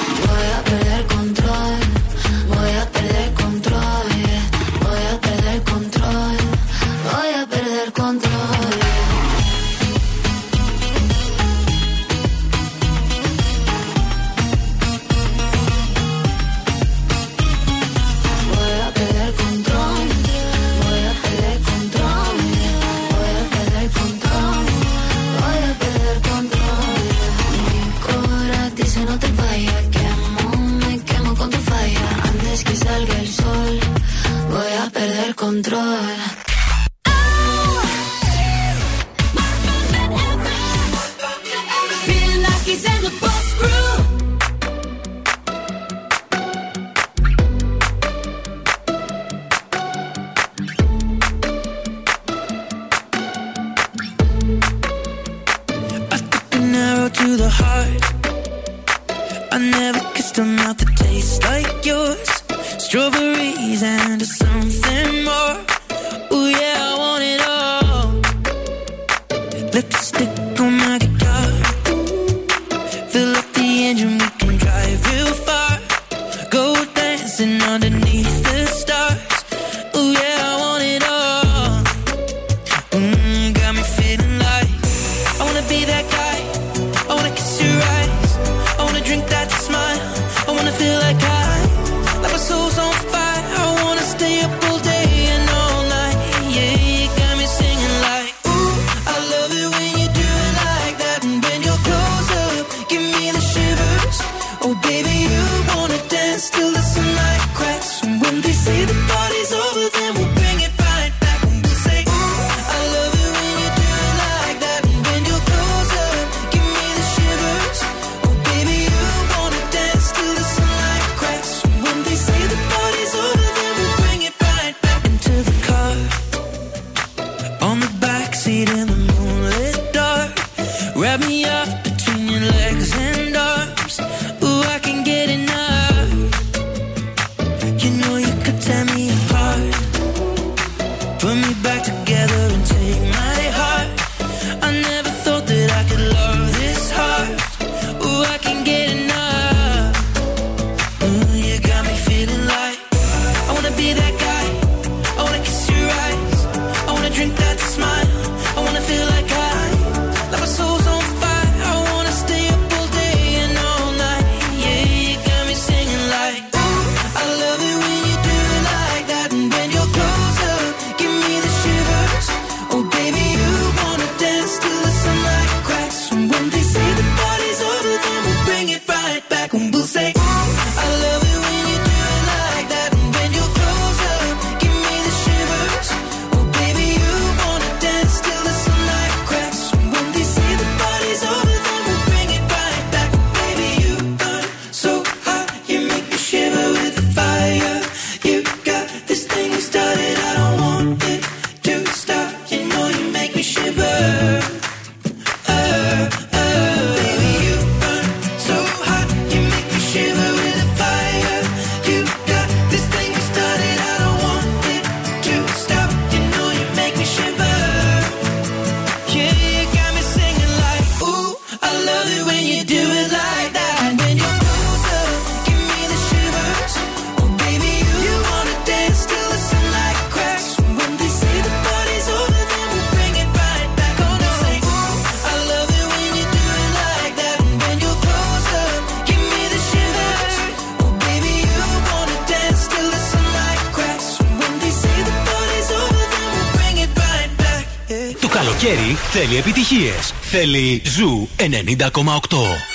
Θέλει Ζου 90,8.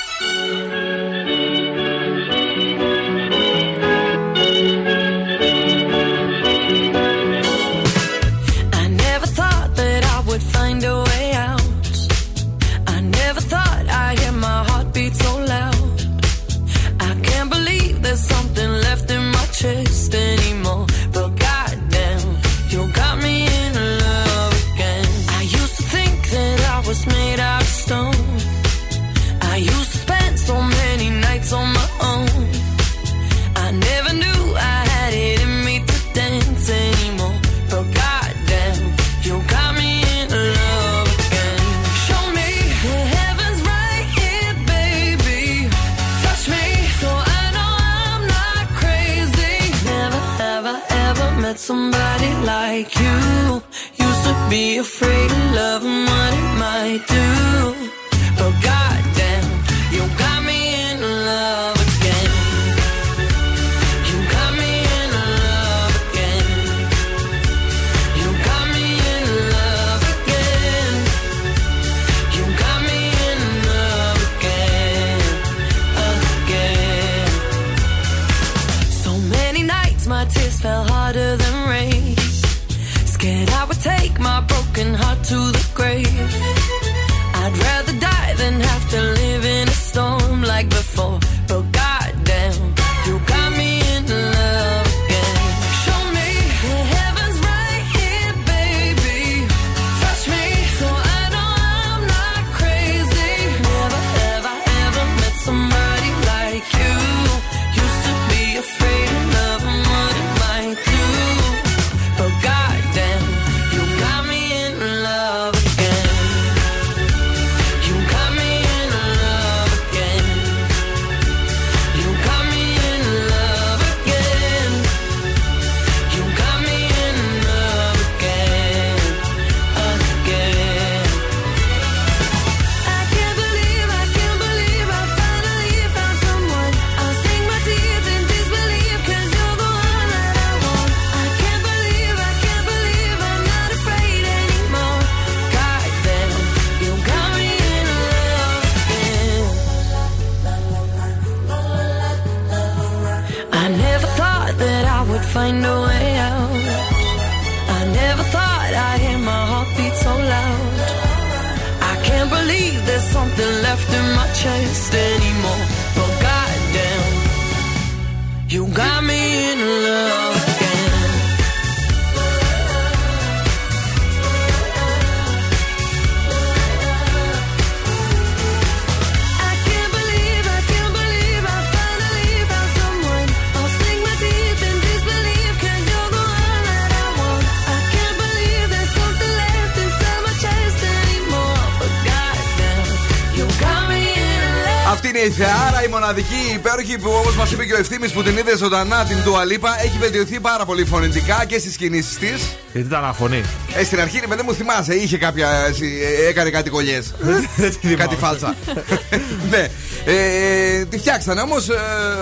Και ο ευθύνη που την είδε ζωντανά την Τουαλίπα. Έχει βελτιωθεί πάρα πολύ φωνητικά και στις κινήσεις της. Γιατί ήταν αφωνή. Ε, στην αρχή, ρε παιδί μου, θυμάσαι, είχε κάποια. έτσι, ε, έκανε κάτι κολλιές. κάτι φάλτσα. ναι. Ε, τη φτιάξανε όμως.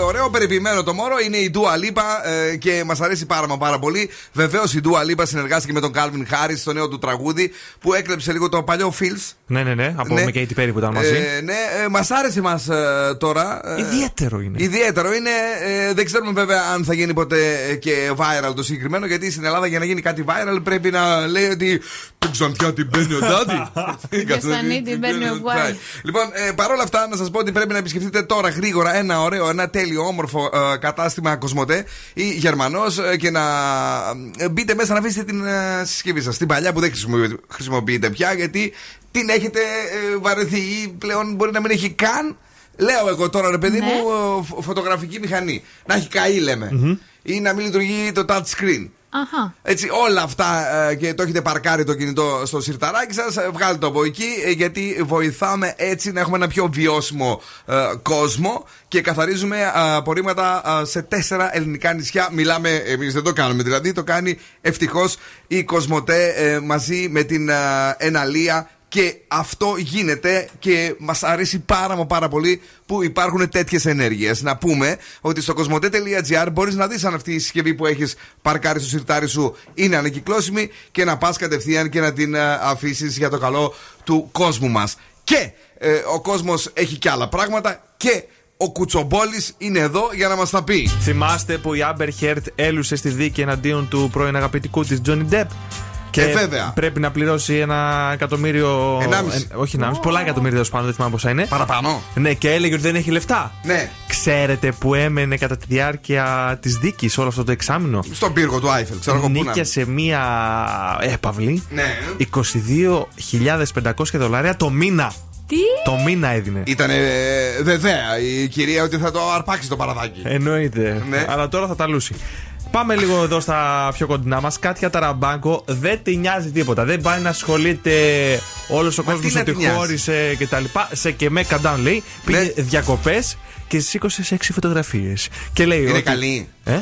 ωραίο περιποιημένο το μόρο. Είναι η Dua Lipa ε, και μας αρέσει πάρα μα πάρα πολύ. Βεβαίως η Dua Lipa συνεργάστηκε με τον Calvin Harris στο νέο του τραγούδι που έκλεψε λίγο το παλιό Feels. Ναι, ναι, ναι. Από Ναι. με Katy Perry που ήταν μαζί. Ε, ναι, ε, μας άρεσε μας τώρα. ε, Ιδιαίτερο είναι. Ιδιαίτερο είναι. ε, δεν ξέρουμε βέβαια αν θα γίνει ποτέ ε, και viral το συγκεκριμένο. Γιατί στην Ελλάδα για να γίνει κάτι viral πρέπει να λέει ότι. Την ξανθιά την μπαίνει ο Ντάντι. Και στα νύχτη μπαίνει ο Γουάι. Λοιπόν, ε, παρόλα αυτά, να σας πω ότι πρέπει να επισκεφτείτε τώρα γρήγορα ένα ωραίο, ένα τέλειο, όμορφο ε, κατάστημα Κοσμοτέ ή Γερμανός και να ε, μπείτε μέσα να αφήσετε την ε, συσκευή σας. Την παλιά που δεν χρησιμοποιείτε, χρησιμοποιείτε πια, γιατί την έχετε ε, βαρεθεί ή πλέον μπορεί να μην έχει καν. Λέω εγώ τώρα, ρε παιδί Ναι. μου, ε, φω- φωτογραφική μηχανή. Να έχει καεί, λέμε. Ή να μην λειτουργεί το touch screen. Αχα. Έτσι, όλα αυτά ε, και το έχετε παρκάρει το κινητό στο σιρταράκι σας, βγάλτε το από εκεί, ε, γιατί βοηθάμε έτσι να έχουμε ένα πιο βιώσιμο ε, κόσμο και καθαρίζουμε ε, απορρίμματα ε, σε τέσσερα ελληνικά νησιά. Μιλάμε, εμείς δεν το κάνουμε δηλαδή, το κάνει ευτυχώς η Κοσμοτέ ε, μαζί με την ε, Εναλία. Και αυτό γίνεται και μας αρέσει πάρα μα πάρα πολύ που υπάρχουν τέτοιες ενέργειες. Να πούμε ότι στο κοσμοτέ.gr μπορείς να δεις αν αυτή η συσκευή που έχεις παρκάρει στο σιρτάρι σου είναι ανακυκλώσιμη και να πας κατευθείαν και να την αφήσεις για το καλό του κόσμου μας. Και ε, ο κόσμος έχει και άλλα πράγματα και ο Κουτσομπόλης είναι εδώ για να μας τα πει. Θυμάστε που η Amber Heard έλουσε στη δίκη εναντίον του πρώην αγαπητικού της Johnny Depp; Και Ε, βέβαια. πρέπει να πληρώσει ένα εκατομμύριο. Ενάμιση. Ε, όχι, ενάμιση, πολλά εκατομμύρια τέλος πάντων, δεν θυμάμαι πόσα είναι. Παραπάνω. Ναι, και έλεγε ότι δεν έχει λεφτά. Ναι. Ξέρετε που έμενε κατά τη διάρκεια της δίκης όλο αυτό το εξάμεινο; Στον πύργο του Άιφελ, ξέρω εγώ πού να είναι. Νίκιασε μία έπαυλη Ναι. 22.500 δολάρια το μήνα. Τι; Το μήνα έδινε. Ήταν βεβαία η κυρία ότι θα το αρπάξει το παραδάκι. Εννοείται. Ναι. Αλλά τώρα θα τα λούσει. Πάμε λίγο εδώ στα πιο κοντινά μας. Κάτια Ταραμπάνκο δεν τη νοιάζει τίποτα. Δεν πάει να ασχολείται όλος ο Μα τι κόσμο να ότι τη νοιάζει; χώρισε κτλ. Σε και με καντάν λέει. Πήγε Ναι. διακοπές και σήκωσες σε έξι φωτογραφίες. Και λέει. Είναι ότι- καλή. Ε;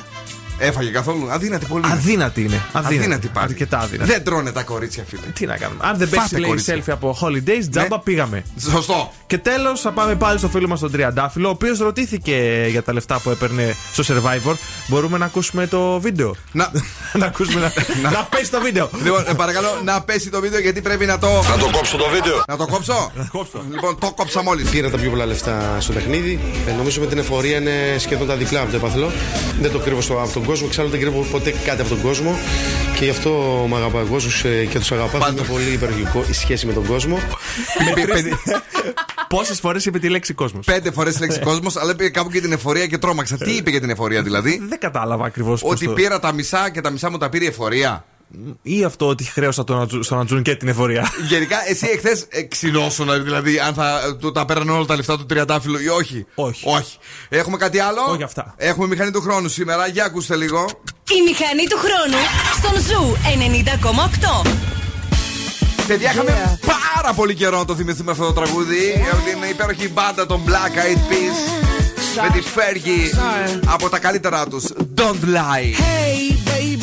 Έφαγε καθόλου. Αδύνατη πολύ. Αδύνατη είναι. Αδύνατη, Αδύνατη πάλι. Αρκετά αδύνατη. Δεν τρώνε τα κορίτσια, φίλε. Τι να κάνουμε. Αν δεν Φάτε, παίξει λέει κορίτσια. selfie από holidays, τζάμπα πήγαμε. Σωστό. Και τέλος θα πάμε πάλι στο φίλο μας τον Τριαντάφυλλο, ο οποίος ρωτήθηκε για τα λεφτά που έπαιρνε στο survivor. Μπορούμε να ακούσουμε το βίντεο; Να, να ακούσουμε να, να πέσει το βίντεο. λοιπόν, ε, παρακαλώ να πέσει το βίντεο γιατί πρέπει να το. Να το κόψω το βίντεο. Να το κόψω; Λοιπόν, το κόψα μόλις. Πήρα τα πιο πολλά λεφτά στο παιχνίδι. Ε, νομίζω με την εφορία είναι σχεδόν τα διπλά από το επαθλό. Δεν το κρύβω στο, από τον κόσμο. Εξάλλου δεν κρύβω ποτέ κάτι από τον κόσμο. Και γι' αυτό με αγαπάει ο κόσμος και τους αγαπάω. Είναι πολύ υπερογικό η σχέση με τον κόσμο. Πόσες φορές είπε τη λέξη κόσμος; Πέντε φορές τη λέξη κόσμος, αλλά είπε κάπου και την εφορία και τρόμαξα. Τι είπε για την εφορία δηλαδή; Δεν κατάλαβα ακριβώς. Ότι πήρα τα μισά και τα μισά μου τα πήρε η εφορία. Ή αυτό ότι χρέωσα τον Ατζου- στον Ατζούν και την εφορία. Γενικά, εσύ εχθές ξυνόσουν, δηλαδή, αν θα του τα πέραν όλα τα λεφτά του τριαντάφυλλου ή όχι; Όχι. όχι. Έχουμε κάτι άλλο; Όχι αυτά. Έχουμε μηχανή του χρόνου σήμερα. Για ακούστε λίγο. Η μηχανή του χρόνου στον Ζου 90,8. Παιδιά, είχαμε πάρα πολύ καιρό να το θυμηθούμε αυτό το τραγούδι. Από την υπέροχη μπάντα των Black Eyed Peas. Με τη Fergie από τα καλύτερά τους. Don't lie. Hey, baby, my nose is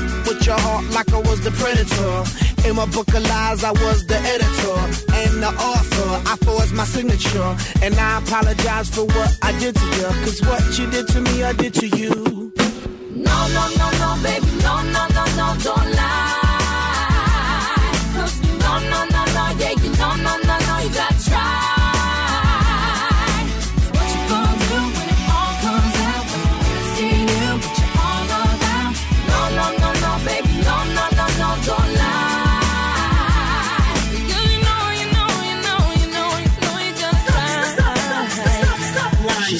with your heart like I was the predator. In my book of lies, I was the editor and the author. I forged my signature, and I apologize for what I did to you. Cause what you did to me, I did to you. No, no, no, no, baby, no, no, no, no, don't lie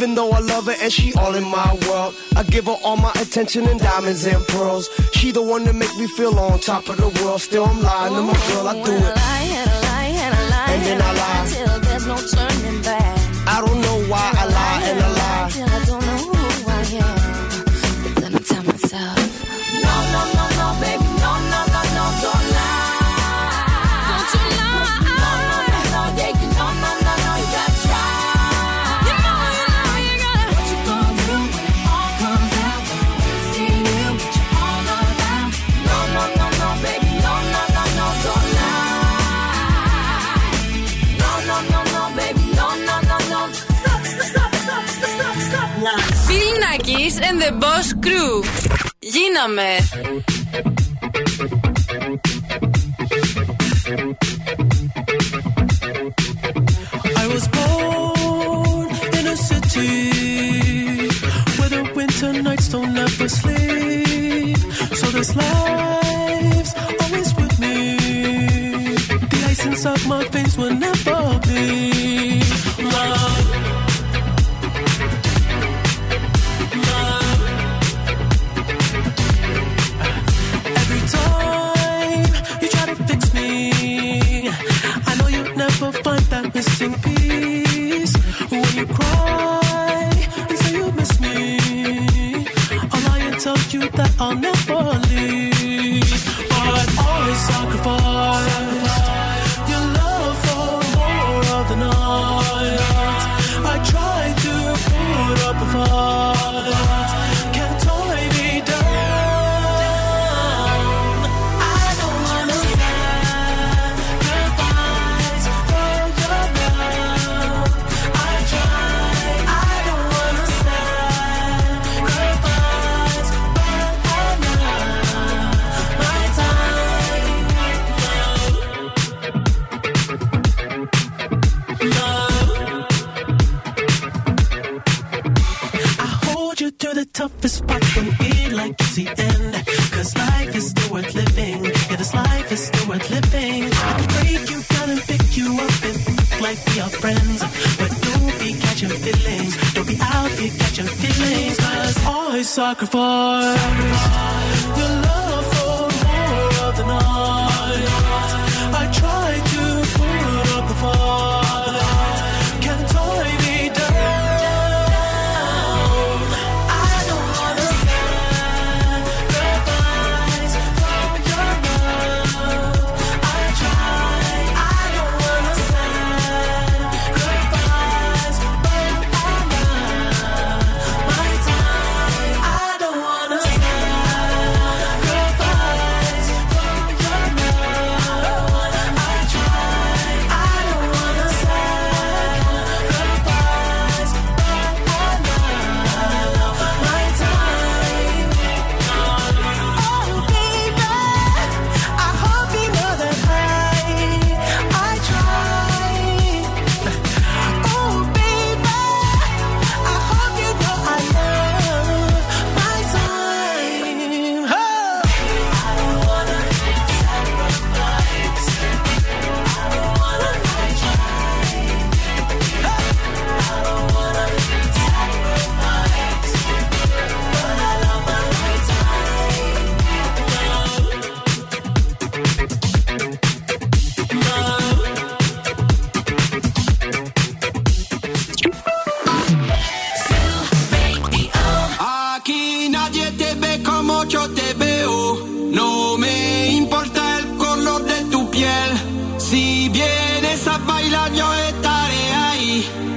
Even though I love her and she all in my world, I give her all my attention and diamonds and pearls. She the one that make me feel on top of the world. Still I'm lying to my girl, I do it. And then I lie. In and the Boss Crew. Γίναμε. I was born in a city where the winter nights don't ever sleep. So this life's always with me. The ice inside my face will never be.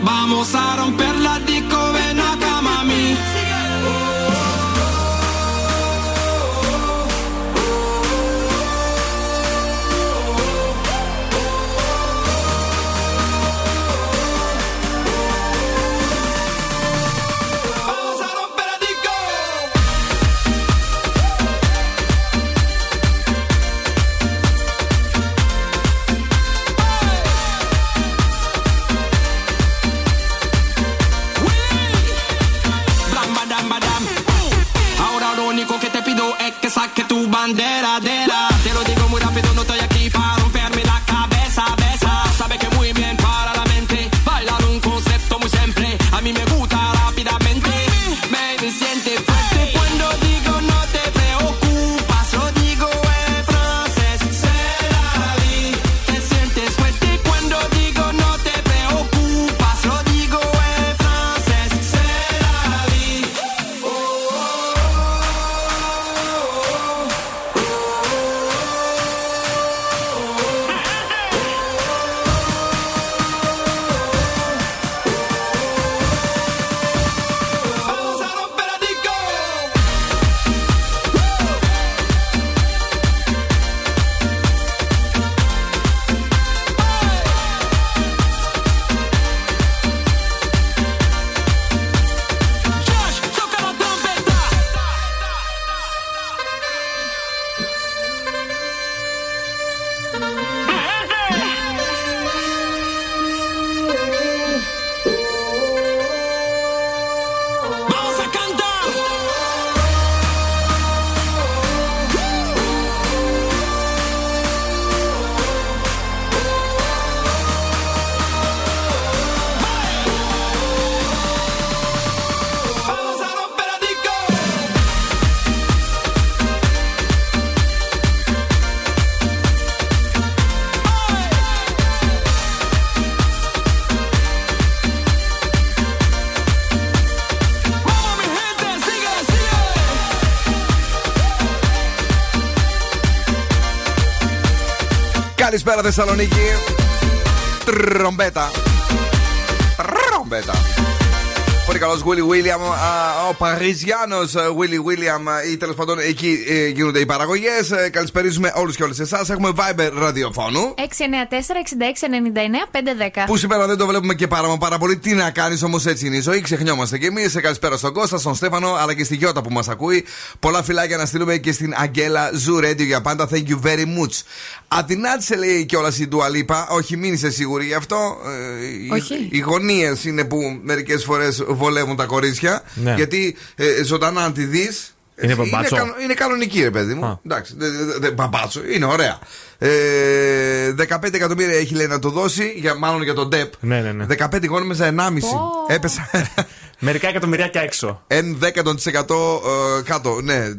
Vamos a romper la Καλησπέρα Θεσσαλονίκη. Καλός Willy William, α, ο Παριζιάνος Willy William α, ή τέλος πάντων εκεί ε, γίνονται οι παραγωγές. Καλησπερίζουμε όλους και όλες εσάς. Έχουμε Viber ραδιοφώνου. 694-6699-510. Που σήμερα δεν το βλέπουμε και πάρα, μα πάρα πολύ. Τι να κάνεις όμως έτσι είναι η ζωή. Ξεχνιόμαστε κι εμείς. Καλησπέρα στον Κώστα, στον Στέφανο, αλλά και στη Γιώτα που μας ακούει. Πολλά φιλάκια να στείλουμε και στην Αγγέλα Zoo Radio για πάντα. Thank you very much. Αδυνάτησε λέει κιόλας η Ντουαλίπα. Όχι, μην είσαι σίγουρη γι' αυτό. Ε, οι- Όχι. Οι γωνίε είναι που μερικές φορές βολεύουν τα κορίτσια. Ναι. Γιατί ε, ζωντανά αν τη δεις. Είναι μπαμπάτσο. κανο- είναι κανονική, ρε παιδί μου. Εντάξει, δε- δε- δε- μπαμπάτσο, είναι ωραία. Ε, 15 εκατομμύρια έχει λέει να το δώσει, για, μάλλον για τον ΤΕΠ. Ναι, ναι, ναι. 15 γόνιμεζα 1,5. Έπεσα. Μερικά εκατομμυριάκια έξω. Εν δέκατον της εκατό ε, κάτω. Ναι,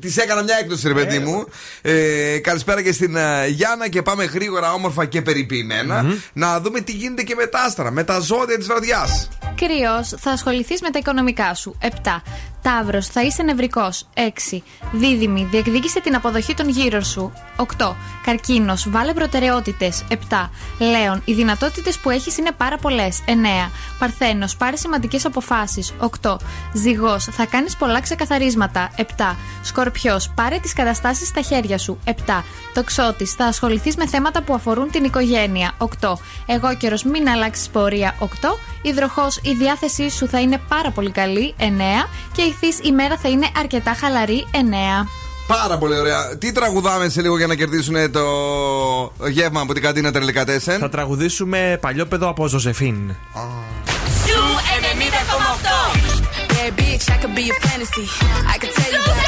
τη έκανα μια έκδοση, ρε παιδί μου. Ε, καλησπέρα και στην ε, Γιάννα και πάμε γρήγορα, όμορφα και περιποιημένα να δούμε τι γίνεται και με τα άστρα, με τα ζώδια της βραδιάς. Κρυό, θα ασχοληθείς με τα οικονομικά σου. 7. Ταύρος, θα είσαι νευρικός. 6. Δίδυμη, διεκδίκησε την αποδοχή των γύρω σου. 8. Καρκίνος, βάλε προτεραιότητες. 7. Λέων, οι δυνατότητες που έχεις είναι πάρα πολλές. 9. Παρθένος, πάρε σημαντικές αποφάσεις. 8. Ζυγός, θα κάνεις πολλά ξεκαθαρίσματα. 7. Σκορπιός, πάρε τις καταστάσεις στα χέρια σου. 7. Τοξότης, θα ασχοληθείς με θέματα που αφορούν την οικογένεια. 8. Εγώ καιρο, μην αλλάξεις πορεία. 8. Υδροχός, η διάθεσή σου θα είναι πάρα πολύ καλή. 9. Και ηχθή, η μέρα θα είναι αρκετά χαλαρή. 9. Πάρα πολύ ωραία. Τι τραγουδάμε σε λίγο για να κερδίσουν το γεύμα από την καντίνα Τερλικατέσεν; Θα τραγουδήσουμε παλιόπεδο από Ζωζεφίν. Σου 90,8. Yeah, bitch, I could be a fantasy. I could tell you that.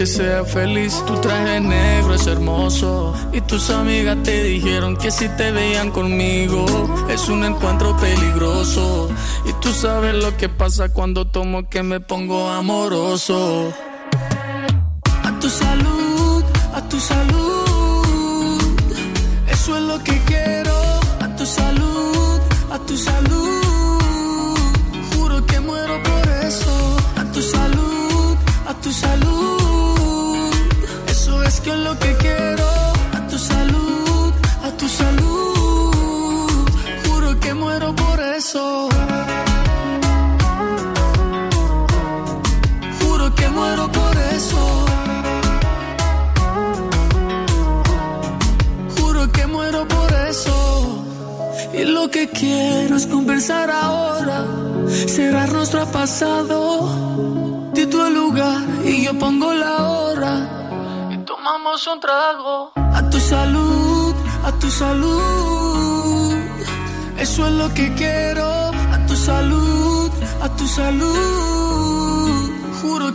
que sea feliz. Tu traje negro es hermoso. Y tus amigas te dijeron que si te veían conmigo es un encuentro peligroso. Y tú sabes lo que pasa cuando tomo que me pongo amoroso. Τους σαλλού, χουρού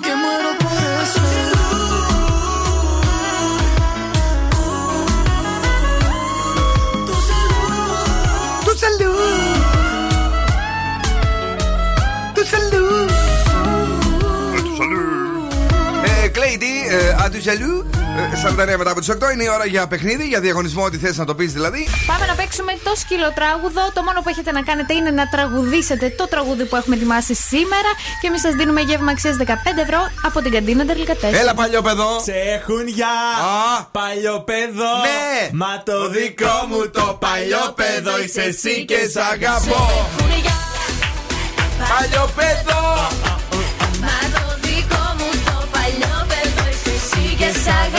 α τους γελου. 49 μετά από τις 8 είναι η ώρα για παιχνίδι, για διαγωνισμό, ό,τι θες να το πεις δηλαδή. Πάμε να παίξουμε το σκυλοτράγουδο. Το μόνο που έχετε να κάνετε είναι να τραγουδήσετε το τραγούδι που έχουμε ετοιμάσει σήμερα και εμείς σας δίνουμε γεύμα αξίας 15 ευρώ από την καντίνα Τερλικατέσσερα. Έλα, παλιό παιδό. Σε έχουν για παλιό παιδό. Ναι. Μα το δικό μου το παλιό παιδό είσαι εσύ και σ' αγαπώ. Παλιό παιδό. Μα το δικό μου το παλιό παιδό είσαι εσύ και σ' αγαπώ.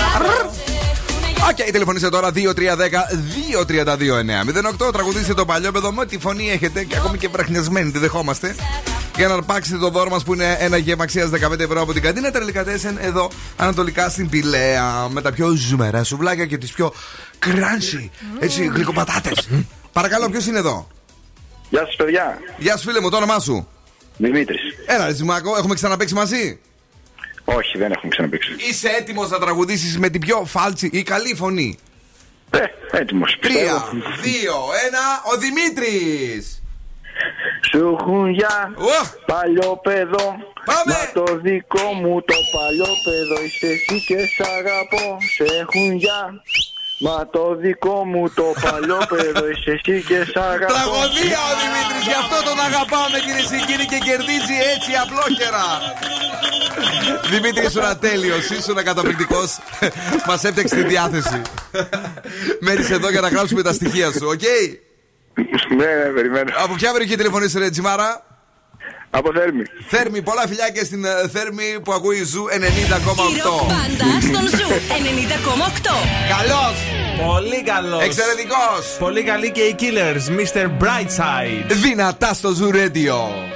Okay, τηλεφωνήστε τώρα 2310-232-908. Τραγουδίστε το παλιό παιδό μου τη φωνή έχετε και ακόμη και βραχνιασμένη τη δεχόμαστε. Για να αρπάξετε το δώρο μας που είναι ένα γεύμα 15 ευρώ από την καντίνα Τερλικατέσεν εδώ ανατολικά στην Πηλαία. Με τα πιο ζουμερά σουβλάκια και τις πιο κράνσι έτσι γλυκοπατάτες. Παρακαλώ, ποιος είναι εδώ; Γεια σας, παιδιά. Γεια σου, φίλε μου, το όνομά σου. Δημήτρης. Έλα, Δημάκο, έχουμε ξαναπέξει μαζί; Όχι, δεν έχουμε ξαναπήξει. Είσαι έτοιμος να τραγουδήσεις με την πιο φάλτσι ή καλή φωνή; Ε, έτοιμος. Τρία, δύο, ένα, ο Δημήτρης. Σου χουνιά, παλιό παιδό Πάμε! Μα το δικό μου το παλιό παιδό Είσαι εσύ και σ' αγαπώ Σε χουνιά Μα το δικό μου το παλιό παιδό εσύ και σ' αγαπώ Τραγωδία ο Δημήτρης, γι' αυτό τον αγαπάμε κύριε και και κερδίζει έτσι απλόχερα Δημήτρης, ήσουν τέλειο, ήσουν καταπληκτικός. Μας έφτιαξε τη διάθεση. Μένεις εδώ για να γράψουμε τα στοιχεία σου, οκ; Ναι, ναι περιμένω. Από ποια περιοχή τηλεφωνείς, Ρε Τζιμάρα; Από Θέρμη. Θέρμη, πολλά φιλιά και στην ε, Θέρμη που ακούει Zoo 90,8. Πάντα στον 90,8. Καλός! Πολύ καλός. Εξαιρετικός. Πολύ καλή και οι Killers, Mr. Brightside. Δυνατά στο Zoo Radio.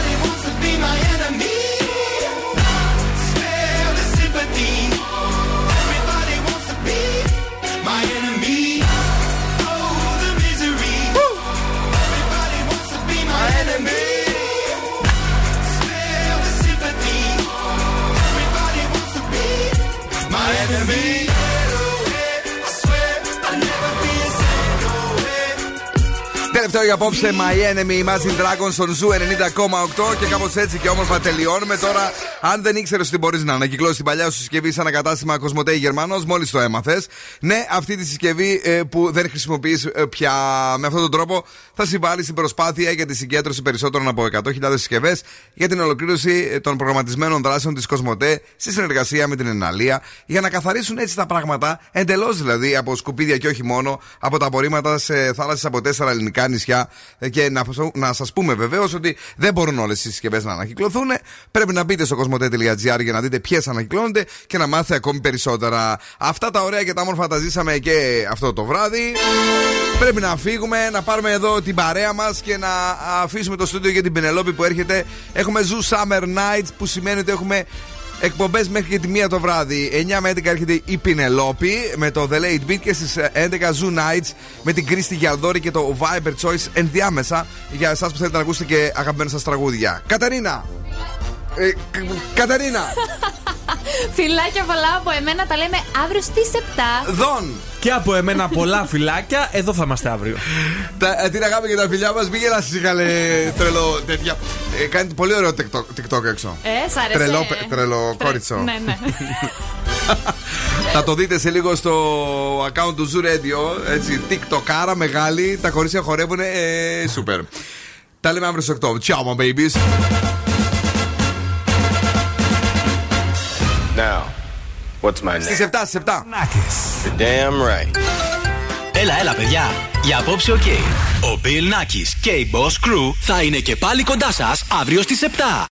Τελευταίο για απόψε My Enemy Imagine Dragons στον Zoo 90,8 και κάπως έτσι και όμορφα τελειώνουμε. Τώρα, αν δεν ήξερες ότι μπορείς να ανακυκλώσεις την παλιά σου συσκευή σε ένα κατάστημα Κοσμοτέ Γερμανός, μόλις το έμαθες. Ναι, αυτή τη συσκευή ε, που δεν χρησιμοποιείς πια με αυτόν τον τρόπο θα συμβάλλεις στην προσπάθεια για τη συγκέντρωση περισσότερων από 100.000 συσκευές για την ολοκλήρωση ε, των προγραμματισμένων δράσεων της Κοσμοτέ σε συνεργασία με την Enaleia για να καθαρίσουν έτσι τα πράγματα εντελώς δηλαδή από σκουπίδια και όχι μόνο από τα απορρίμματα σε θάλασσες από τέσσερα ελληνικά νησιά. Ε, Και να, να σας πούμε βεβαίως ότι δεν μπορούν όλες οι συσκευές να ανακυκλωθούν. Πρέπει να μπείτε στο κοσμοτέ.gr για να δείτε ποιες ανακυκλώνονται και να μάθετε ακόμη περισσότερα. Αυτά τα ωραία και τα όμορφα τα ζήσαμε και αυτό το βράδυ. Πρέπει να φύγουμε, να πάρουμε εδώ την παρέα μας και να αφήσουμε το στούντιο για την Πενελόπη που έρχεται. Έχουμε Zoo Summer Nights που σημαίνει ότι έχουμε Εκπομπές μέχρι και τη μία το βράδυ. 9 με 11 έρχεται η Πινελόπη με το The Late Beat και στις 11 Zoo Nights με την Κρίστη Γιαλδόρη και το Viber Choice ενδιάμεσα για εσάς που θέλετε να ακούσετε και αγαπημένα σας τραγούδια. Καταρίνα! Ε, Κα- Καταρίνα! Φιλάκια πολλά από εμένα τα λέμε αύριο στις 7. Δον! Και από εμένα πολλά φυλάκια, εδώ θα είμαστε αύριο. Τα, ε, την αγάπη και τα φιλιά μας, μην γελάσει, είχαλε τρελό τέτοια. Ε, κάνετε πολύ ωραίο TikTok, TikTok έξω. Ε, σ' άρεσε. Τρελό, πε- τρελό Τρε- κόριτσο. Ναι, ναι. Θα το δείτε σε λίγο στο account του Zoo Radio. Έτσι, TikTok, άρα μεγάλη. Τα κορίτσια χορεύουν. Ε, σούπερ. Τα λέμε αύριο στις 8. Ciao, my babies. Now, what's my name? Στις 7, στις 7. You're damn right. Έλα, έλα, παιδιά. Για απόψε, οκ. Ο Bill Nakis και η Boss Crew θα είναι και πάλι κοντά σας αύριο στις 7.